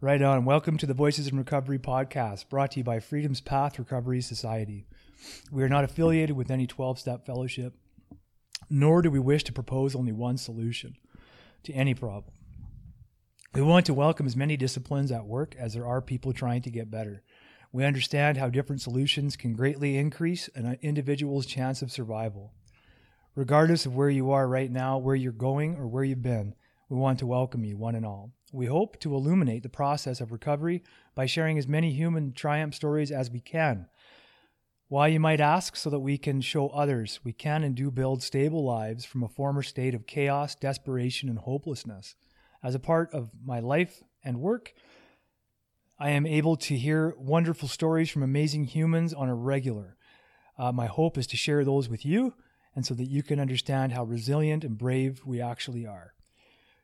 Right on. Welcome to the Voices in Recovery podcast, brought to you by Freedom's Path Recovery Society. We are not affiliated with any 12 step fellowship, nor do we wish to propose only one solution to any problem. We want to welcome as many disciplines at work as there are people trying to get better. We understand how different solutions can greatly increase an individual's chance of survival. Regardless of where you are right now, where you're going, or where you've been, we want to welcome you, one and all. We hope to illuminate the process of recovery by sharing as many human triumph stories as we can. Why, you might ask, so that we can show others we can and do build stable lives from a former state of chaos, desperation, and hopelessness. As a part of my life and work, I am able to hear wonderful stories from amazing humans on a regular. Uh, my hope is to share those with you and so that you can understand how resilient and brave we actually are.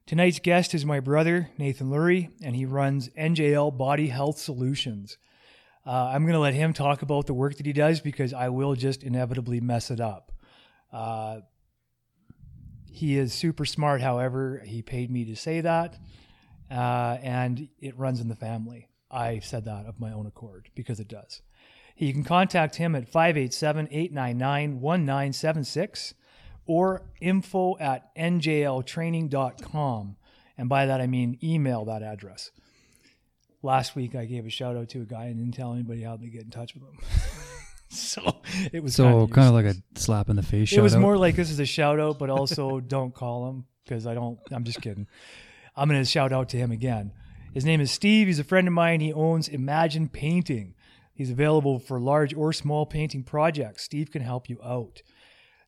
Tonight's guest is my brother, Nathan Lurie, and he runs NJL Body Health Solutions. Uh, I'm going to let him talk about the work that he does because I will just inevitably mess it up. Uh, he is super smart, however, he paid me to say that, uh, and it runs in the family. I said that of my own accord because it does. You can contact him at 587 899 1976 or info at njltraining.com. And by that, I mean email that address. Last week, I gave a shout out to a guy and didn't tell anybody how to get in touch with him. so it was so kind of like a slap in the face. It was out. more like this is a shout out, but also don't call him because I don't. I'm just kidding. I'm going to shout out to him again. His name is Steve. He's a friend of mine. He owns Imagine Painting. He's available for large or small painting projects. Steve can help you out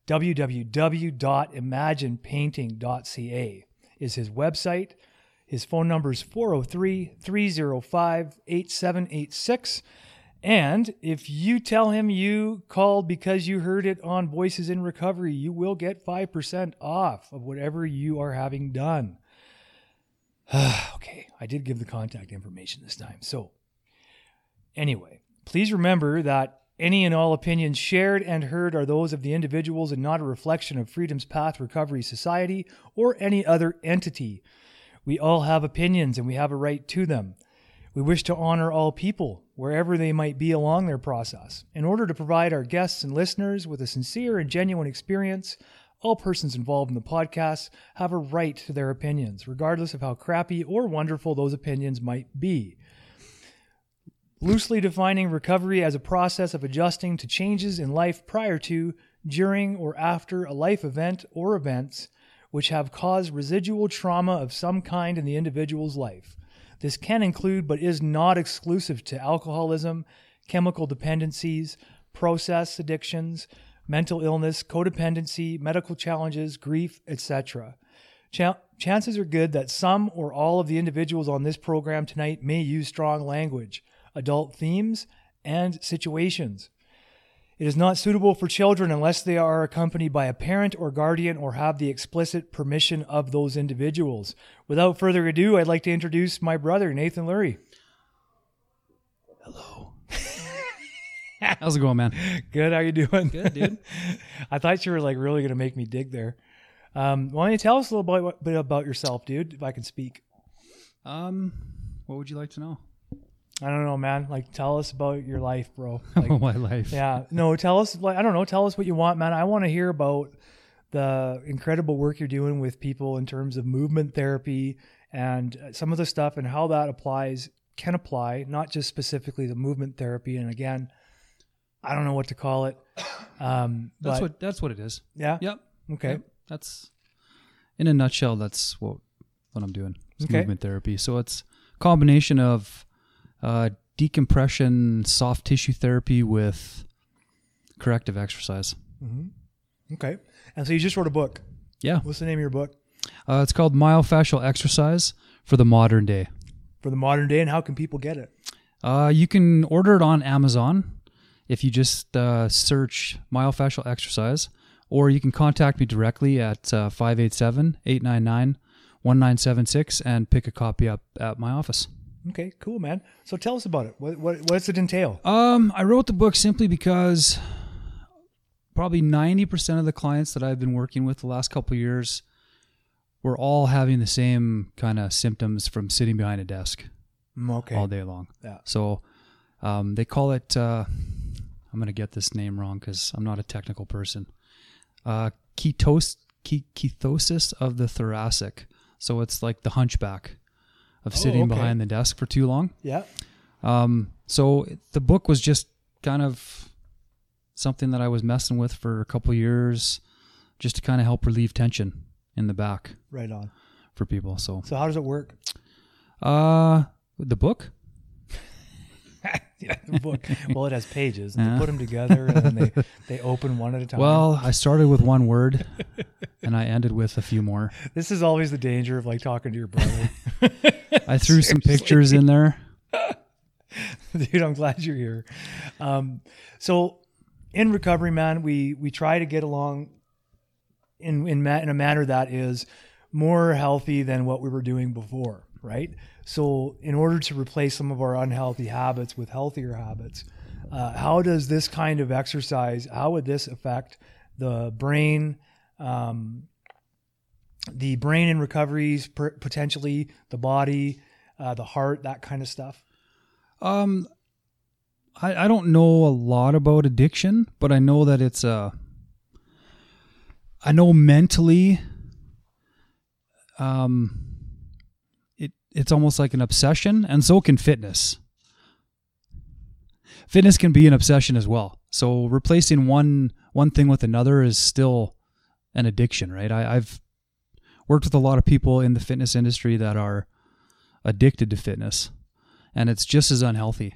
www.imaginepainting.ca is his website. His phone number is 403 305 8786. And if you tell him you called because you heard it on Voices in Recovery, you will get 5% off of whatever you are having done. okay, I did give the contact information this time. So, anyway, please remember that any and all opinions shared and heard are those of the individuals and not a reflection of Freedom's Path Recovery Society or any other entity. We all have opinions and we have a right to them. We wish to honor all people, wherever they might be along their process. In order to provide our guests and listeners with a sincere and genuine experience, all persons involved in the podcast have a right to their opinions, regardless of how crappy or wonderful those opinions might be loosely defining recovery as a process of adjusting to changes in life prior to, during, or after a life event or events which have caused residual trauma of some kind in the individual's life. This can include, but is not exclusive to, alcoholism, chemical dependencies, process addictions, mental illness, codependency, medical challenges, grief, etc. Ch- chances are good that some or all of the individuals on this program tonight may use strong language adult themes, and situations. It is not suitable for children unless they are accompanied by a parent or guardian or have the explicit permission of those individuals. Without further ado, I'd like to introduce my brother, Nathan Lurie. Hello. How's it going, man? Good. How you doing? Good, dude. I thought you were like really going to make me dig there. Um, why don't you tell us a little bit about yourself, dude, if I can speak? Um, what would you like to know? I don't know, man. Like, tell us about your life, bro. Like, my life. Yeah. No, tell us. Like, I don't know. Tell us what you want, man. I want to hear about the incredible work you're doing with people in terms of movement therapy and some of the stuff and how that applies can apply, not just specifically the movement therapy. And again, I don't know what to call it. Um, that's what that's what it is. Yeah. Yep. Okay. Yep. That's in a nutshell. That's what what I'm doing. It's okay. movement therapy. So it's combination of uh, decompression, soft tissue therapy with corrective exercise. Mm-hmm. Okay. And so you just wrote a book. Yeah. What's the name of your book? Uh, it's called Myofascial Exercise for the Modern Day. For the modern day, and how can people get it? Uh, you can order it on Amazon if you just uh, search myofascial exercise, or you can contact me directly at uh, 587 899 1976 and pick a copy up at my office. Okay, cool, man. So tell us about it. What, what, what does it entail? Um, I wrote the book simply because probably 90% of the clients that I've been working with the last couple years were all having the same kind of symptoms from sitting behind a desk. Mm, okay. all day long. Yeah. So um, they call it. Uh, I'm gonna get this name wrong because I'm not a technical person. Uh, ketos ke- ketosis of the thoracic. So it's like the hunchback of Oh, sitting okay. behind the desk for too long. Yeah. Um, so the book was just kind of something that I was messing with for a couple years, just to kind of help relieve tension in the back Right on. for people. So, So how does it work? uh, the book. yeah, the book. Well, it has pages, and they put them together, and then they they open one at a time. Well, I started with one word, and I ended with a few more. this is always the danger of like talking to your brother, I threw some pictures in there. dude. I'm glad you're here. Um, so in recovery, man, we we try to get along in in ma- in a manner that is more healthy than what we were doing before, right? So in order to replace some of our unhealthy habits with healthier habits, uh, how does this kind of exercise? How would this affect the brain? Um, the brain in recoveries, potentially the body, uh, the heart, that kind of stuff. Um, I, I don't know a lot about addiction, but I know that it's a. I know mentally. Um, it's almost like an obsession, and so can fitness. Fitness can be an obsession as well. So replacing one one thing with another is still an addiction, right? I, I've worked with a lot of people in the fitness industry that are addicted to fitness and it's just as unhealthy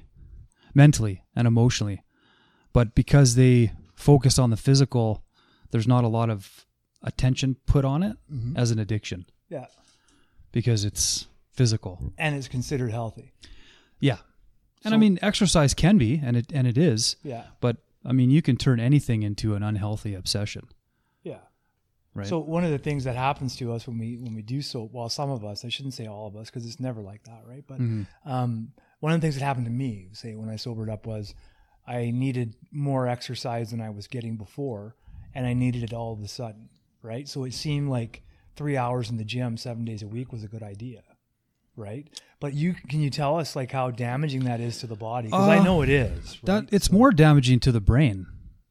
mentally and emotionally. But because they focus on the physical, there's not a lot of attention put on it mm-hmm. as an addiction Yeah. because it's physical. And it's considered healthy. Yeah. And I mean exercise can be and it and it is, Yeah. but I mean you can turn anything into an unhealthy obsession, Yeah. right? So one of the things that happens to us when we when we do so, well, some of us, I shouldn't say all of us, because it's never like that, right? But Mhm. um, one of the things that happened to me, say when I sobered up, was I needed more exercise than I was getting before, and I needed it all of a sudden, right? So it seemed like three hours in the gym seven days a week was a good idea, right? But you can you tell us like how damaging that is to the body? Because I Uh, know it is. that it's So- more damaging to the brain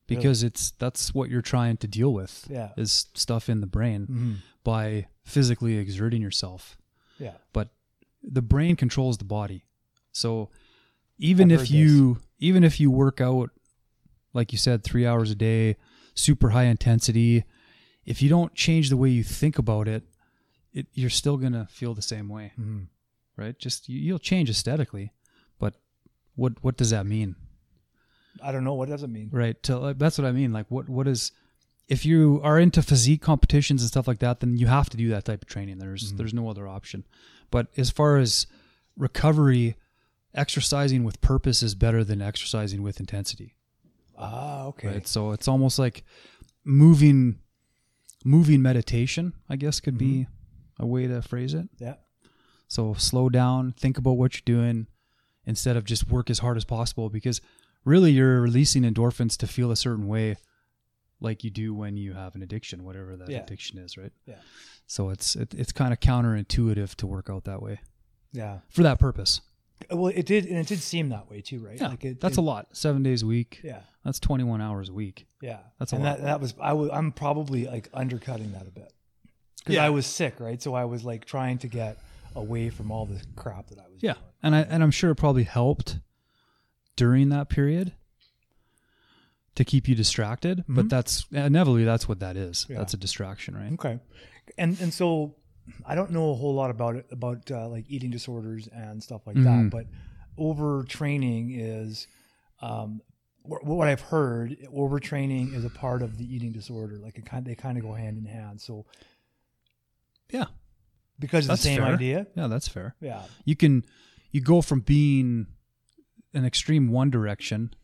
because it's that's what you're trying to deal with Yeah. is stuff in the brain Mhm. by physically exerting yourself. Yeah. But the brain controls the body. So even I've if you even if you work out like you said 3 hours a day, super high intensity, if you don't change the way you think about it, it you're still going to feel the same way, Mhm. right? Just you, you'll change aesthetically, but what what does that mean? I don't know what does it mean. Right. To, that's what I mean. Like, what what is if you are into physique competitions and stuff like that, then you have to do that type of training. There's there's no other option. But as far as recovery, exercising with purpose is better than exercising with intensity. Ah, okay. Right. So it's almost like moving moving meditation, I guess could be a way to phrase it. Yeah. So slow down, think about what you're doing instead of just work as hard as possible because really you're releasing endorphins to feel a certain way like you do when you have an addiction, whatever that Yeah. addiction is, right? Yeah. So it's it, it's kind of counterintuitive to work out that way Yeah. for that purpose. Well, it did, and it did seem that way too, right? Yeah, it, that's it, a lot. Seven days a week. Yeah, That's 21 hours a week. yeah. That's a and lot. that that was I was I'm probably like undercutting that a bit because Yeah. I was sick, right? So I was like trying to get away from all the crap that I was. Yeah, doing. and I and I'm sure it probably helped during that period to keep you distracted. But Mhm. that's inevitably that's what that is. Yeah. That's a distraction, right? Okay. And and so I don't know a whole lot about it about uh, like eating disorders and stuff like that, Mhm. but overtraining is um what I've heard, overtraining is a part of the eating disorder. Like it kind they kind of go hand in hand. So Yeah, because of That's the same fair. idea. yeah, that's fair. Yeah. You can you go from being an extreme one direction,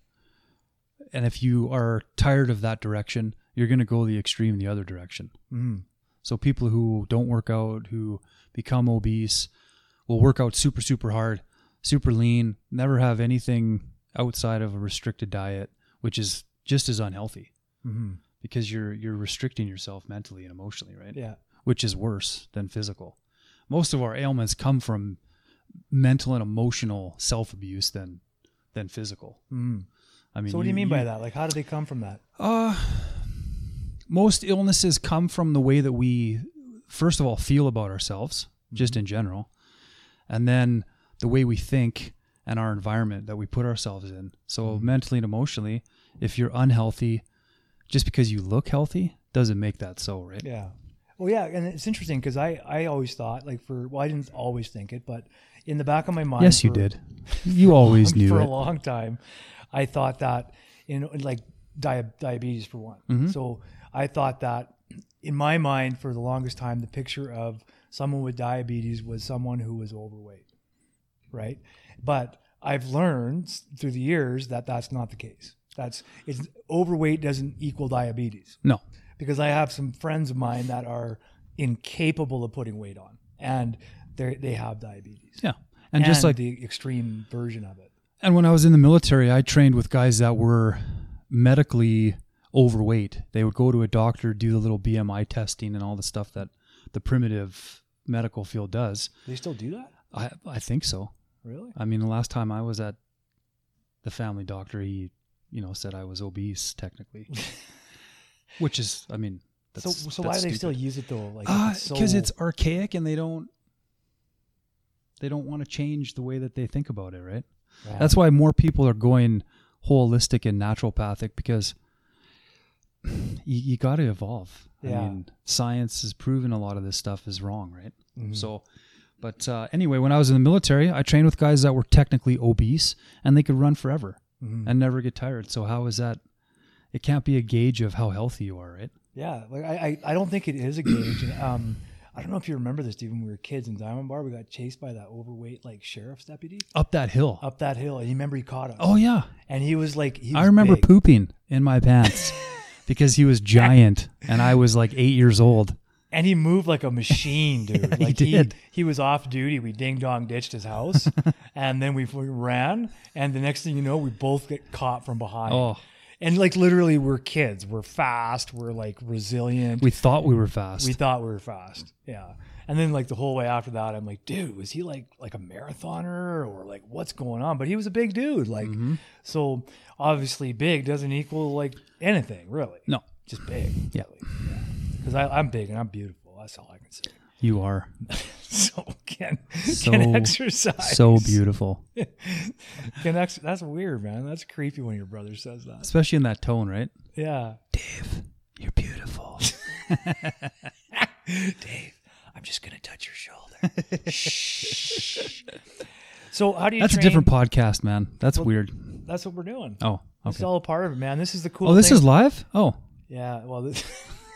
and if you are tired of that direction, you're going to go the extreme in the other direction. Mm. So people who don't work out, who become obese, will work out super, super hard, super lean, never have anything outside of a restricted diet, which is just as unhealthy hmm because you're you're restricting yourself mentally and emotionally, right? Yeah. Which is worse than physical. Most of our ailments come from mental and emotional self abuse than than physical. Mm. I mean, So what do you mean by that? Like, how do they come from that? Uh, most illnesses come from the way that we, first of all, feel about ourselves, just in general, and then the way we think and our environment that we put ourselves in. So mentally and emotionally, if you're unhealthy, just because you look healthy doesn't make that so, right? Yeah. Well, yeah, and it's interesting because I I always thought like for well I didn't always think it, but in the back of my mind, Yes, you for- did. You always knew for it. a long time. I thought that in like dia- diabetes for one. Mm-hmm. So I thought that in my mind for the longest time, the picture of someone with diabetes was someone who was overweight, right? But I've learned through the years that that's not the case. That's it's overweight doesn't equal diabetes No. Because I have some friends of mine that are incapable of putting weight on and they they have diabetes. Yeah. And, just like the extreme version of it. And when I was in the military, I trained with guys that were medically overweight. They would go to a doctor, do the little BMI testing and all the stuff that the primitive medical field does. They still do that? I I think so. Really? I mean, the last time I was at the family doctor, he, you know, said I was obese technically, which is, I mean, that's, so so why do they still use it though? Like Uh, if because so- it's archaic and they don't they don't want to change the way that they think about it, right? That's why more people are going holistic and naturopathic because you, you got to evolve. Yeah. I mean, science has proven a lot of this stuff is wrong, right? Mhm. So, but uh, anyway, when I was in the military, I trained with guys that were technically obese and they could run forever Mhm. and never get tired. So how is that? It can't be a gauge of how healthy you are, right? yeah, like I, I I don't think it is a gauge. And, um, I don't know if you remember this, Steve. When we were kids in Diamond Bar, we got chased by that overweight like sheriff's deputy Up that hill. up that hill, and you remember he caught us. Oh yeah, and he was like, he I remember big. pooping in my pants because he was giant and I was like eight years old. and he moved like a machine, dude. Yeah, he like did. He, was off duty. We ding dong ditched his house, and then we, we ran. And the next thing you know, we both get caught from behind. Oh, And like literally, we're kids. We're fast. We're like resilient. we thought we were fast. we thought we were fast. Yeah. And then like the whole way after that, I'm like, dude, was he like like a marathoner or like what's going on? But he was a big dude. Like, Mm-hmm. so obviously big doesn't equal like anything really. no, Just big. Yeah. Really. Yeah. Because I'm big and I'm beautiful. That's all I can say. You are So can So- can exercise. so beautiful, Can ex- that's weird, man. That's creepy when your brother says that. especially in that tone, right? Yeah. Dave, you're beautiful. Dave, I'm just gonna touch your shoulder. Shh. So how do you? That's a different podcast, man. That's weird. That's what we're doing. Oh, It's okay. all a part of it, man. This is the cool. Oh, this thing. is live. Oh, yeah. Well, this,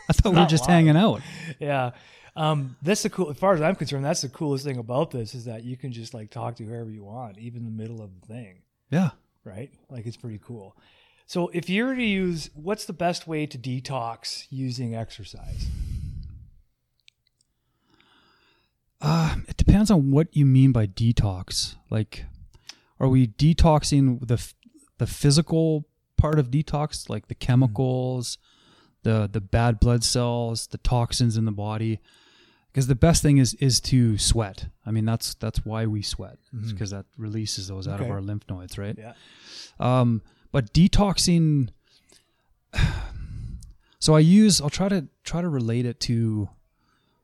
I thought we were just live. hanging out. yeah. Um, that's the cool. As far as I'm concerned, that's the coolest thing about this is that you can just like talk to whoever you want, even in the middle of the thing, Yeah. right? Like it's pretty cool. So if you were to use, what's the best way to detox using exercise? Uh, it depends on what you mean by detox. Like, are we detoxing the the physical part of detox, like the chemicals, the the bad blood cells, the toxins in the body? Because the best thing is is to sweat. I mean, that's that's why we sweat, because that releases those out of our lymph nodes, right? Yeah. Um, but detoxing. So I use. I'll try to try to relate it to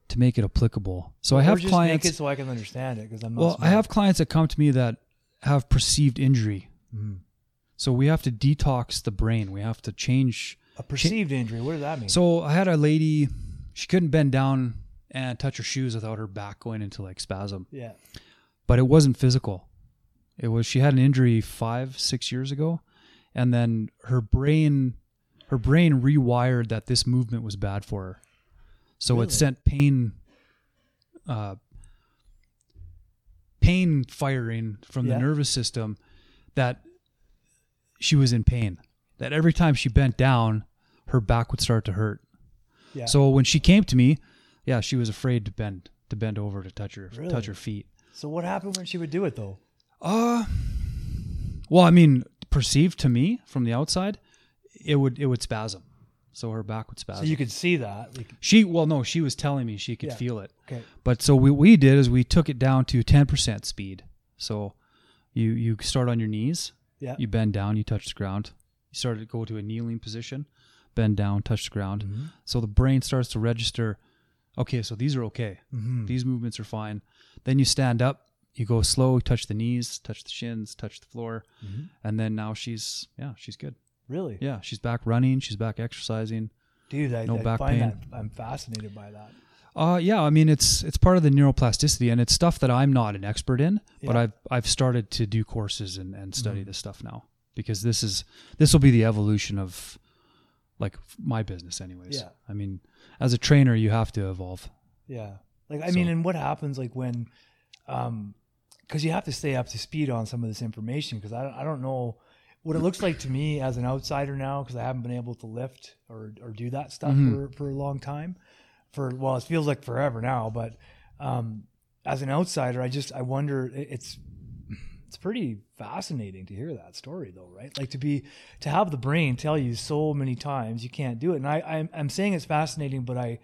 to make it applicable. So I have just clients. make it so I can understand it because I'm not. Well, I have clients that come to me that have perceived injury. Mhm. So we have to detox the brain. We have to change. a perceived injury. What does that mean? So I had a lady, she couldn't bend down and touch her shoes without her back going into like spasm. yeah. But it wasn't physical. It was she had an injury 5 6 years ago and then her brain her brain rewired that this movement was bad for her. So Really? it sent pain uh pain firing from Yeah. the nervous system that she was in pain. That every time she bent down, her back would start to hurt. Yeah. So when she came to me, yeah, she was afraid to bend to bend over to touch her Really? touch her feet. So what happened when she would do it though? Uh well, I mean, perceived to me from the outside, it would it would spasm. so her back would spasm. So you could see that. Like, she well, no, she was telling me she could Yeah. feel it. okay. But so what we did is we took it down to 10% speed. So you you start on your knees, Yeah. you bend down, you touch the ground. You start to go to a kneeling position, bend down, touch the ground. Mm-hmm. So the brain starts to register, okay, so these are okay. Mm-hmm. These movements are fine. Then you stand up, you go slow, touch the knees, touch the shins, touch the floor, Mm-hmm. and then now she's yeah, she's good. Really? Yeah, she's back running, she's back exercising. Dude, I, No I back find pain. that I'm fascinated by that. Uh, yeah, I mean it's it's part of the neuroplasticity, and it's stuff that I'm not an expert in, but I've I've started to do courses and, and study Mhm. this stuff now because this is this will be the evolution of like my business, anyways. Yeah. I mean, as a trainer, you have to evolve. Yeah. Like I mean, and what happens like when, um, because you have to stay up to speed on some of this information because I don't, I don't know what it looks like to me as an outsider now because I haven't been able to lift or or do that stuff Mhm. for for a long time. For well, it feels like forever now, but um, as an outsider, I just I wonder it's it's pretty fascinating to hear that story though right like to be to have the brain tell you so many times you can't do it and i i'm, I'm saying it's fascinating but i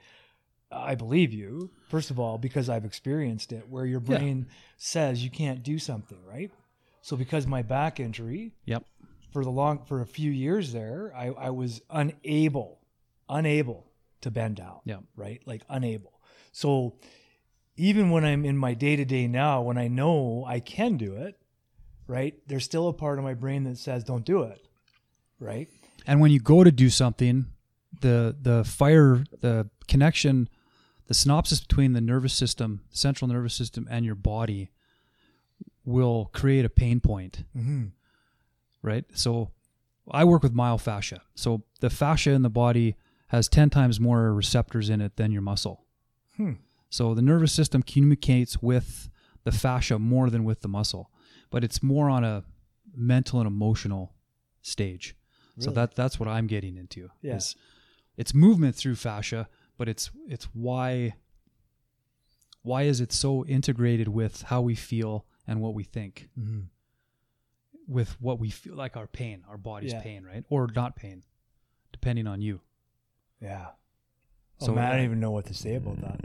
i believe you first of all because i've experienced it where your Yeah. brain says you can't do something right so because my back injury Yep. for the long for a few years there i i was unable unable to bend down Yeah. right like unable so even when i'm in my day to day now when i know i can do it right there's still a part of my brain that says don't do it right And when you go to do something, the the fire, the connection, the synopsis between the nervous system, central nervous system, and your body will create a pain point. mm-hmm. right? So I work with myofascia. So the fascia in the body has 10 times more receptors in it than your muscle. Hmm. So So the nervous system communicates with the fascia more than with the muscle, but it's more on a mental and emotional stage. So that that's what I'm getting into. Yeah. It's movement through fascia, but it's it's why why is it so integrated with how we feel and what we think? mm-hmm. with what we feel like our pain, our body's Yeah. pain, right? Or not pain, depending on you. yeah oh, So, man, i don't even know what to say about that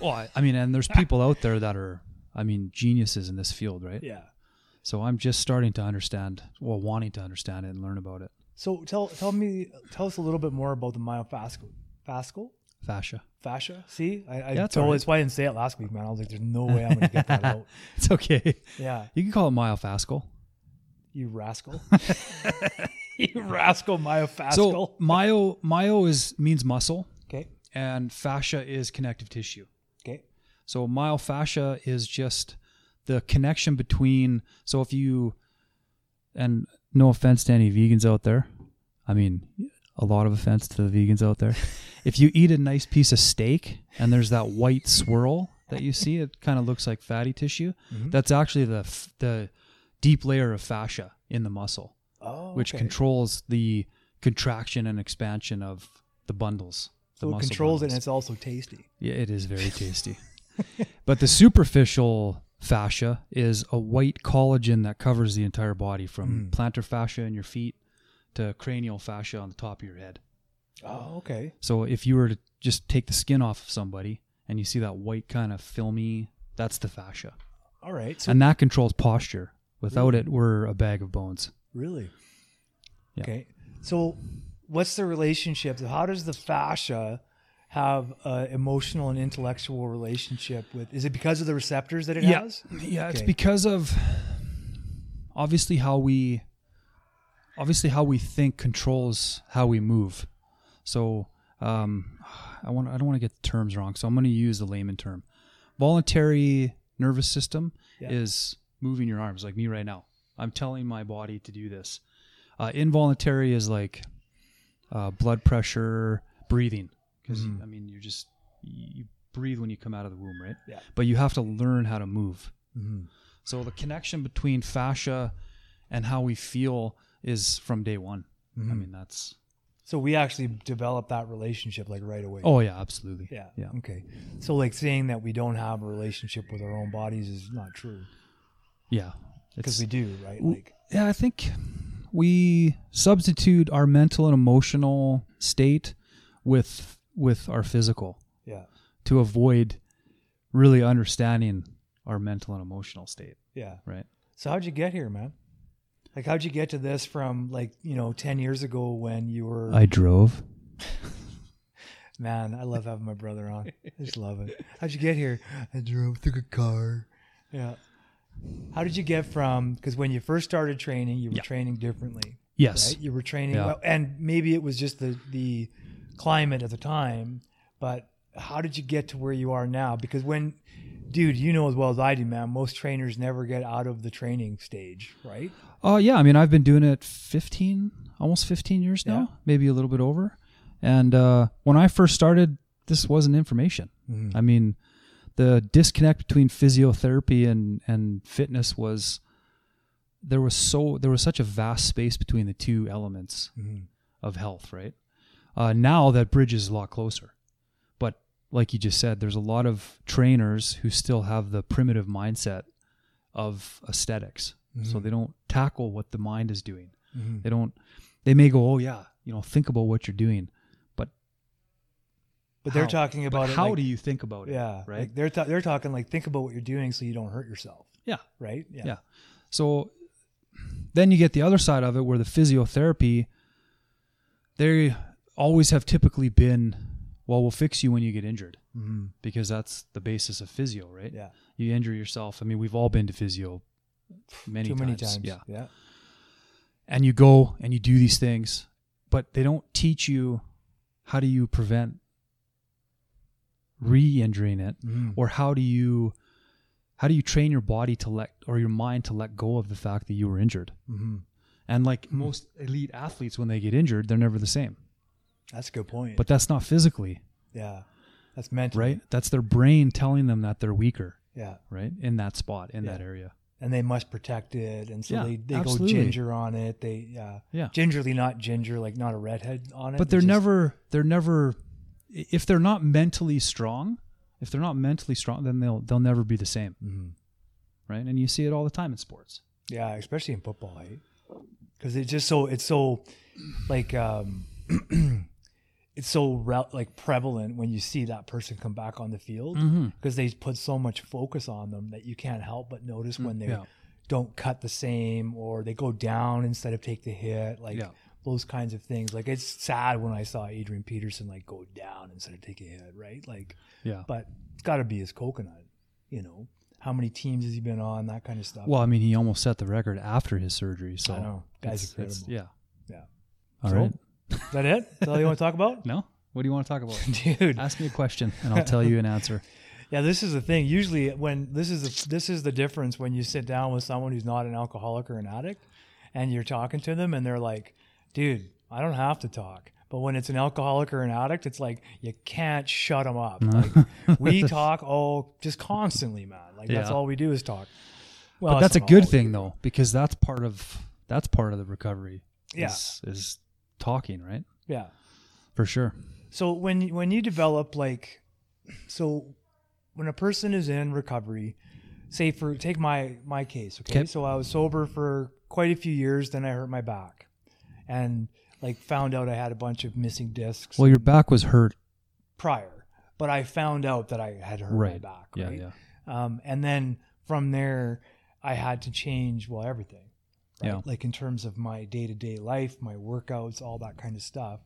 Well, I mean, and there's people out there that are, I mean, geniuses in this field, right? yeah So I'm just starting to understand, well, wanting to understand it and learn about it. so tell tell me tell us a little bit more about the myofascial fascial Fascia. fascia see i, I Yeah, that's told all right. that's why i didn't say it last week man i was like there's no way i'm gonna get that out It's okay. yeah You can call it myofascial. You rascal. you rascal myofascial. So myo myo is means muscle, okay. and fascia is connective tissue. Okay. So myofascia is just the connection between. So if you, and no offense to any vegans out there, I mean a lot of offense to the vegans out there. if you eat a nice piece of steak and there's that white swirl that you see, it kind of looks like fatty tissue. Mhm. That's actually the f- the deep layer of fascia in the muscle, Oh, which okay. controls the contraction and expansion of the bundles. the so it controls it, and it's also tasty. Yeah, it is very tasty. but the superficial fascia is a white collagen that covers the entire body from Mm. plantar fascia in your feet to cranial fascia on the top of your head. Oh, okay. So if you were to just take the skin off of somebody and you see that white kind of filmy, that's the fascia. All right. So and that controls posture. Without it, we're a bag of bones. really, Yeah. okay. So what's the relationship? How does the fascia have an emotional and intellectual relationship with? Is it because of the receptors that it Yeah. has? Yeah, it's because of obviously how we obviously how we think controls how we move. So um, I want I don't want to get the terms wrong, so I'm going to use the layman term. Voluntary nervous system Yeah. is moving your arms, like me right now. I'm telling my body to do this. Uh, involuntary is like uh, blood pressure, breathing, because Mhm. I mean you're just you breathe when you come out of the womb, right? Yeah. But you have to learn how to move. Mm-hmm. So the connection between fascia and how we feel is from day one. I Mhm. mean, that's So we actually develop that relationship like right away. oh yeah, absolutely. yeah. yeah. Okay. So like saying that we don't have a relationship with our own bodies is not true Yeah, because we do, right? Like yeah, I think we substitute our mental and emotional state with with our physical Yeah. to avoid really understanding our mental and emotional state, Yeah. right? So how'd you get here, man? Like how'd you get to this from like, you know, 10 years ago when you were I drove. Man, I love having my brother on. I just love it. How'd you get here? I drove took a car. Yeah. How did you get from because when you first started training, you were Yeah. training differently. Yes. Right? You were training Yeah. well, and maybe it was just the the climate at the time, but how did you get to where you are now? Because when dude, you know as well as I do, man, most trainers never get out of the training stage, right? Oh yeah, I mean I've been doing it 15, almost 15 years now, Yeah. maybe a little bit over. And uh, when I first started, this wasn't information. Mm-hmm. I mean, the disconnect between physiotherapy and and fitness was there was so there was such a vast space between the two elements Mhm. of health, right? Uh, now that bridge is a lot closer, but like you just said, there's a lot of trainers who still have the primitive mindset of aesthetics, so Mhm. they don't tackle what the mind is doing. Mhm. They don't. They may go, oh yeah, you know, think about what you're doing, but But they're talking about how like- do you think about it? Yeah, right. Like they're ta- they're talking like think about what you're doing so you don't hurt yourself, yeah, right? Yeah. So then you get the other side of it where the physiotherapy, they always have typically been, well, we'll fix you when you get injured hmm because that's the basis of physio, right? Yeah. You injure yourself. I mean, we've all been to physio many Too times. many times. Yeah. Yeah. And you go and you do these things, but they don't teach you how do you prevent re-injuring it Mhm. or how do you how do you train your body to let or your mind to let go of the fact that you were injured Mhm. and like most elite athletes when they get injured they're never the same That's a good point. but that's not physically. Yeah, that's mental, right? That's their brain telling them that they're weaker. Yeah, right? In that spot in that area. And they must protect it, and so Yeah, they they absolutely. go ginger on it. They yeah, Yeah. gingerly not ginger, like not a redhead on it. but they're just- never they're never if they're not mentally strong if they're not mentally strong then they'll they'll never be the same. Mhm. right? And you see it all the time in sports. Yeah, especially in football, because it's just so it's so like um, it's so re- like prevalent when you see that person come back on the field because they put so much focus on them that you can't help but notice when they Mm, yeah. don't cut the same or they go down instead of take the hit, like Yeah. those kinds of things. Like it's sad when I saw Adrian Peterson like go down instead of take a hit, right? Like, yeah but it's got to be his coconut, you know. How many teams has he been on? That kind of stuff. well i mean he almost set the record after his surgery so I know. Guy's it's- it's- yeah Yeah. All So, right. Is that it? Is that all you want to talk about? no what do you want to talk about Dude. ask me a question and i'll tell you an answer Yeah, this is the thing. Usually, when this is the, this is the difference when you sit down with someone who's not an alcoholic or an addict, and you're talking to them, and they're like, "Dude, I don't have to talk." But when it's an alcoholic or an addict, it's like you can't shut them up. Like we talk, all just constantly, man. Like that's all we do is talk. Well, but that's a good thing though because that's part of that's part of the recovery Yeah. is, is talking right Yeah. for sure So when when you develop like, so when a person is in recovery, say for take my my case, okay? Okay. So I was sober for quite a few years, then I hurt my back, and like found out I had a bunch of missing discs well your back was hurt prior, but I found out that I had hurt my right back, yeah right? yeah Um, and then from there, I had to change well everything. Right? Yeah. Like in terms of my day to day life, my workouts, all that kind of stuff.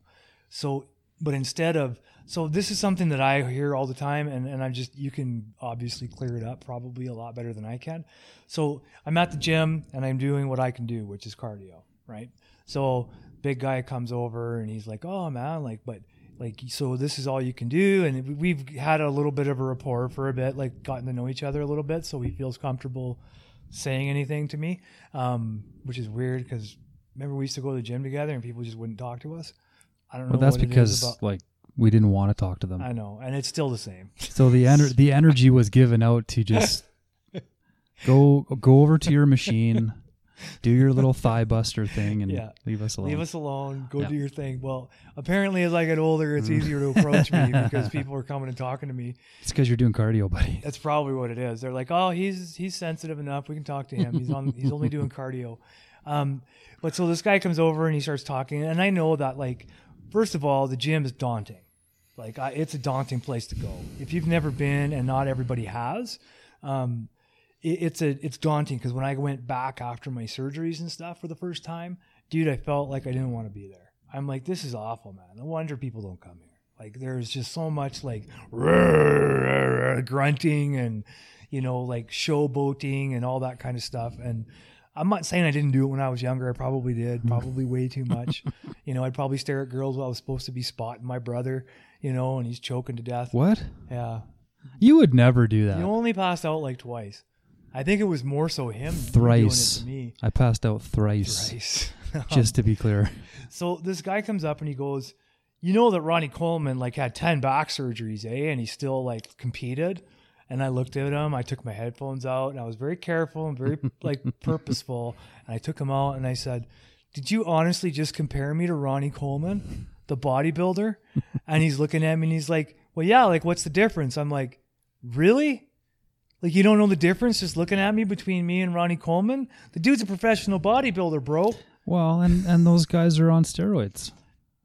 So, but instead of, so this is something that I hear all the time, and, and I'm just, you can obviously clear it up probably a lot better than I can. So I'm at the gym and I'm doing what I can do, which is cardio, right? So big guy comes over and he's like, oh man, like, but like, so this is all you can do. And we've had a little bit of a rapport for a bit, like gotten to know each other a little bit. So he feels comfortable saying anything to me, um, which is weird because remember we used to go to the gym together and people just wouldn't talk to us. I don't know. well that's what it is because about- like we didn't want to talk to them I know, and it's still the same. so the ener- the energy was given out to just go go over to your machine do your little thigh buster thing and Yeah. leave us alone Leave us alone. Go Yeah. do your thing. Well, apparently, as I get older, it's easier to approach me because people are coming and talking to me. it's because you're doing cardio buddy That's probably what it is. They're like, "Oh, he's he's sensitive enough. We can talk to him. He's on. he's only doing cardio." Um, but so this guy comes over and he starts talking, and I know that like first of all, the gym is daunting. Like I, it's a daunting place to go. If you've never been, and not everybody has, um, it's a it's daunting because when I went back after my surgeries and stuff for the first time, dude, I felt like I didn't want to be there. I'm like, this is awful, man. No wonder people don't come here. Like there's just so much like grunting and you know like showboating and all that kind of stuff. And I'm not saying I didn't do it when I was younger. I probably did, hmm. probably way too much. you know, I'd probably stare at girls while I was supposed to be spotting my brother. You know, and he's choking to death. What? Yeah, You would never do that. you only passed out like twice. I think it was more so him Thrice. doing it to me. I passed out thrice, Thrice. just to be clear. So this guy comes up and he goes, "You know that Ronnie Coleman like had ten back surgeries, eh? And he still like competed." And I looked at him. I took my headphones out, and I was very careful and very like purposeful. And I took them out, and I said, "Did you honestly just compare me to Ronnie Coleman, the bodybuilder?" and he's looking at me, and he's like, "Well, yeah. Like, what's the difference?" I'm like, "Really?" Like you don't know the difference just looking at me between me and Ronnie Coleman? The dude's a professional bodybuilder, bro. Well, and and those guys are on steroids.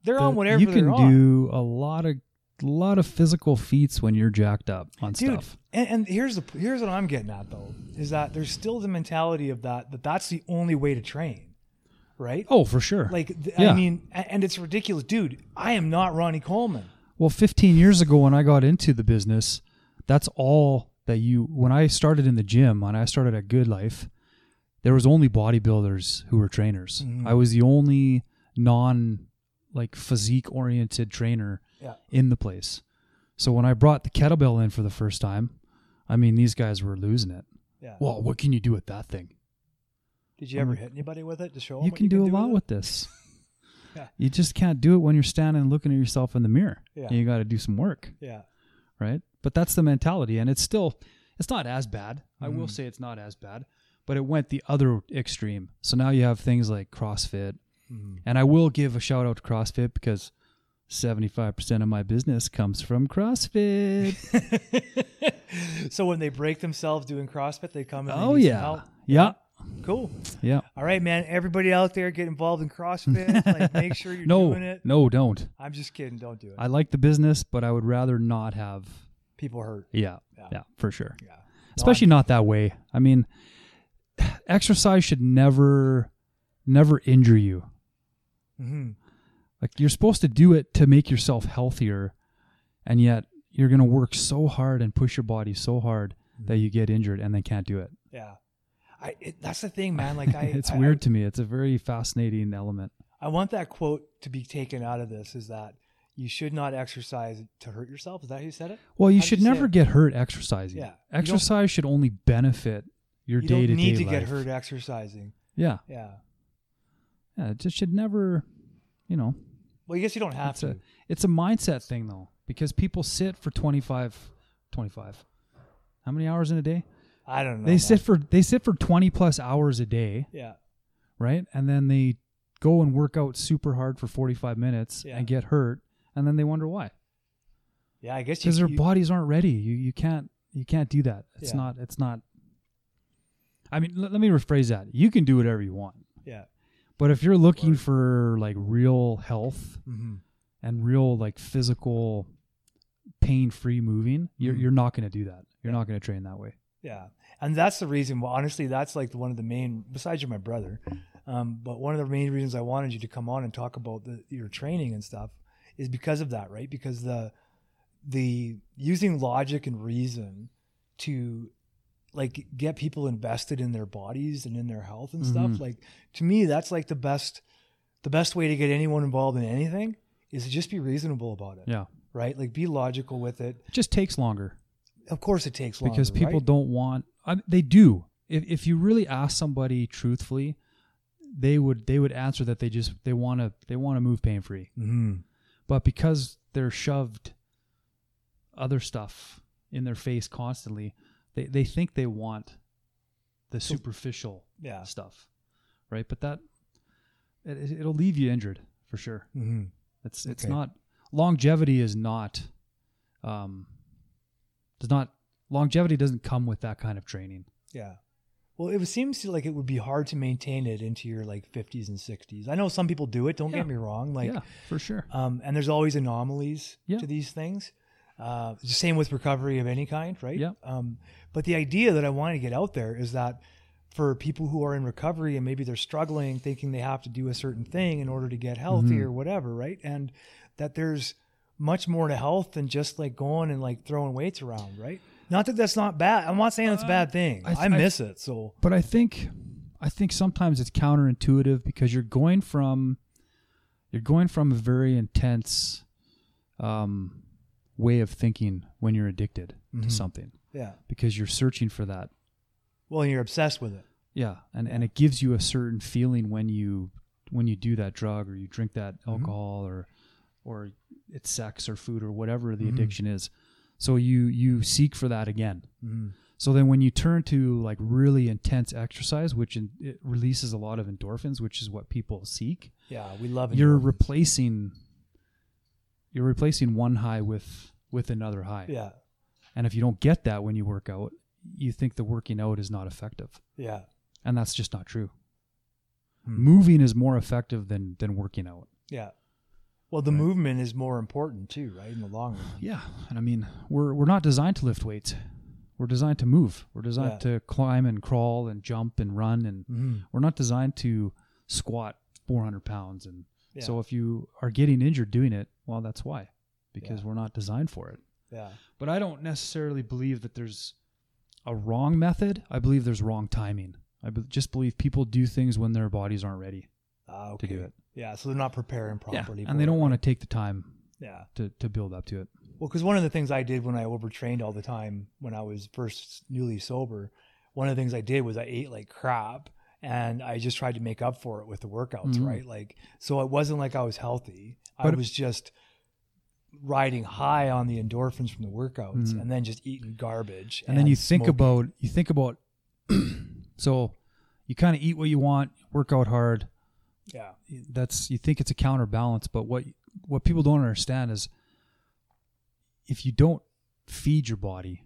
They're on whatever you can do a lot of lot of physical feats when you're jacked up on dude stuff. and, and here's the here's what i'm getting at though is that there's still the mentality of that that that's the only way to train right Oh, for sure. like yeah. i mean and it's ridiculous dude i am not ronnie coleman Well, 15 years ago when I got into the business, that's all that you when I started in the gym, when I started at GoodLife, there was only bodybuilders who were trainers. Mhm. I was the only non like physique oriented trainer Yeah. in the place. So when I brought the kettlebell in for the first time, I mean these guys were losing it. yeah Well, what can you do with that thing? did you ever hit anybody with it to show 'em You what can do a lot it? with this. Yeah. You just can't do it when you're standing and looking at yourself in the mirror. Yeah. You got to do some work. yeah right? But that's the mentality, and it's still it's not as bad. I will Mhm. say it's not as bad, but it went the other extreme. So now you have things like CrossFit, Mhm. and I will give a shout out to CrossFit because seventy five percent of my business comes from CrossFit. so when they break themselves doing crossfit they come and they oh yeah, yeah, cool yeah. all right man everybody out there get involved in crossfit like make sure you're No, doing it no, don't. i'm just kidding don't do it I like the business, but I would rather not have. People hurt Yeah, Yeah. yeah, for sure. yeah No, especially not that way. I mean, exercise should never, never injure you. Mm-hmm. Like you're supposed to do it to make yourself healthier, and yet you're gonna work so hard and push your body so hard that you get injured and then can't do it. Yeah, I. It, that's the thing, man. Like I, it's I- weird to me. It's a very fascinating element. I, I want that quote to be taken out of this. Is that you should not exercise to hurt yourself? Is that how you said it? Well, you How'd should you never get hurt exercising. Yeah. Exercise should only benefit your you day to don't day need to life. get hurt exercising. Yeah, Yeah. yeah. It just should never, you know. Well, I guess you don't have It's to. a it's a mindset thing though, because people sit for 25, 25. How many hours in a day? I don't know. they man. sit for they sit for twenty plus hours a day. Yeah. right? And then they go and work out super hard for 45 minutes Yeah. and get hurt, and then they wonder why. Yeah. I guess. Because their you- bodies aren't ready. You you can't you can't do that. It's Yeah. not it's not. I mean, let, let me rephrase that. You can do whatever you want, Yeah. but if you're looking for like real health hmm and real like physical pain-free moving, you're Mhm. you're not going to do that. You're Yeah. not going to train that way. Yeah. And that's the reason. Well, honestly, that's like one of the main. Besides, you're my brother, um, but one of the main reasons I wanted you to come on and talk about the, your training and stuff is because of that, right? Because the the using logic and reason to like get people invested in their bodies and in their health and stuff. Mhm. Like to me, that's like the best the best way to get anyone involved in anything is to just be reasonable about it. Yeah, Right? Like be logical with it. it just takes longer. Of course, it takes longer because people right? don't want I, they do if, if you really ask somebody truthfully they would they would answer that they just they want to they want to move pain free Mhm. But because they're shoved other stuff in their face constantly they, they think they want the superficial Yeah. stuff right but that it, it'll leave you injured for sure hmm it's it's Okay. not longevity is not um does not longevity doesn't come with that kind of training Yeah. Well, it seems like it would be hard to maintain it into your like 50s and 60s. I know some people do it. Don't Yeah. get me wrong. Like, yeah, for sure. um, and there's always anomalies Yeah. to these things. Uh, the same with recovery of any kind, right? Yeah. Um, but the idea that I wanted to get out there is that for people who are in recovery and maybe they're struggling, thinking they have to do a certain thing in order to get healthy Mm-hmm. or whatever, right? And that there's much more to health than just like going and like throwing weights around, right? Not that that's not bad. I'm not saying it's a bad thing. Uh, I I, th- I- miss it. So But I think I think sometimes it's counterintuitive because you're going from you're going from a very intense um, way of thinking when you're addicted Mhm. to something yeah. because you're searching for that. Well, you're obsessed with it. Yeah, and and it gives you a certain feeling when you when you do that drug or you drink that Mm-hmm. alcohol or or it's sex or food or whatever the Mhm. addiction is. So you you seek for that again. Mhm. So then when you turn to like really intense exercise, which in, it releases a lot of endorphins, which is what people seek, Yeah, we love it. you're replacing you're replacing one high with with another high. yeah, And if you don't get that when you work out, you think the working out is not effective. yeah. And that's just not true. Hmm. Moving is more effective than than working out. Yeah. Well, the Right. movement is more important too, right? In the long run. Yeah. And I mean, we're we're not designed to lift weights. We're designed to move. We're designed to climb and crawl and jump and run and Mm-hmm. We're not designed to squat 400 pounds. And Yeah. so if you are getting injured doing it, well, that's why, because Yeah. we're not designed for it. yeah. But I don't necessarily believe that there's a wrong method. I believe there's wrong timing. I be- just believe people do things when their bodies aren't ready Ah, okay. to do it. Yeah. So they're not preparing properly. and they don't want to take the time. Yeah. to, to build up to it. Well, because one of the things I did when I overtrained all the time when I was first newly sober, one of the things I did was I ate like crap and I just tried to make up for it with the workouts, Mhm. right? Like, so it wasn't like I was healthy. I But- was just riding high on the endorphins from the workouts Mhm. and then just eating garbage. And, then you think about, you think about, so you kind of eat what you want, work out hard, yeah, that's you think it's a counterbalance but what what people don't understand is if you don't feed your body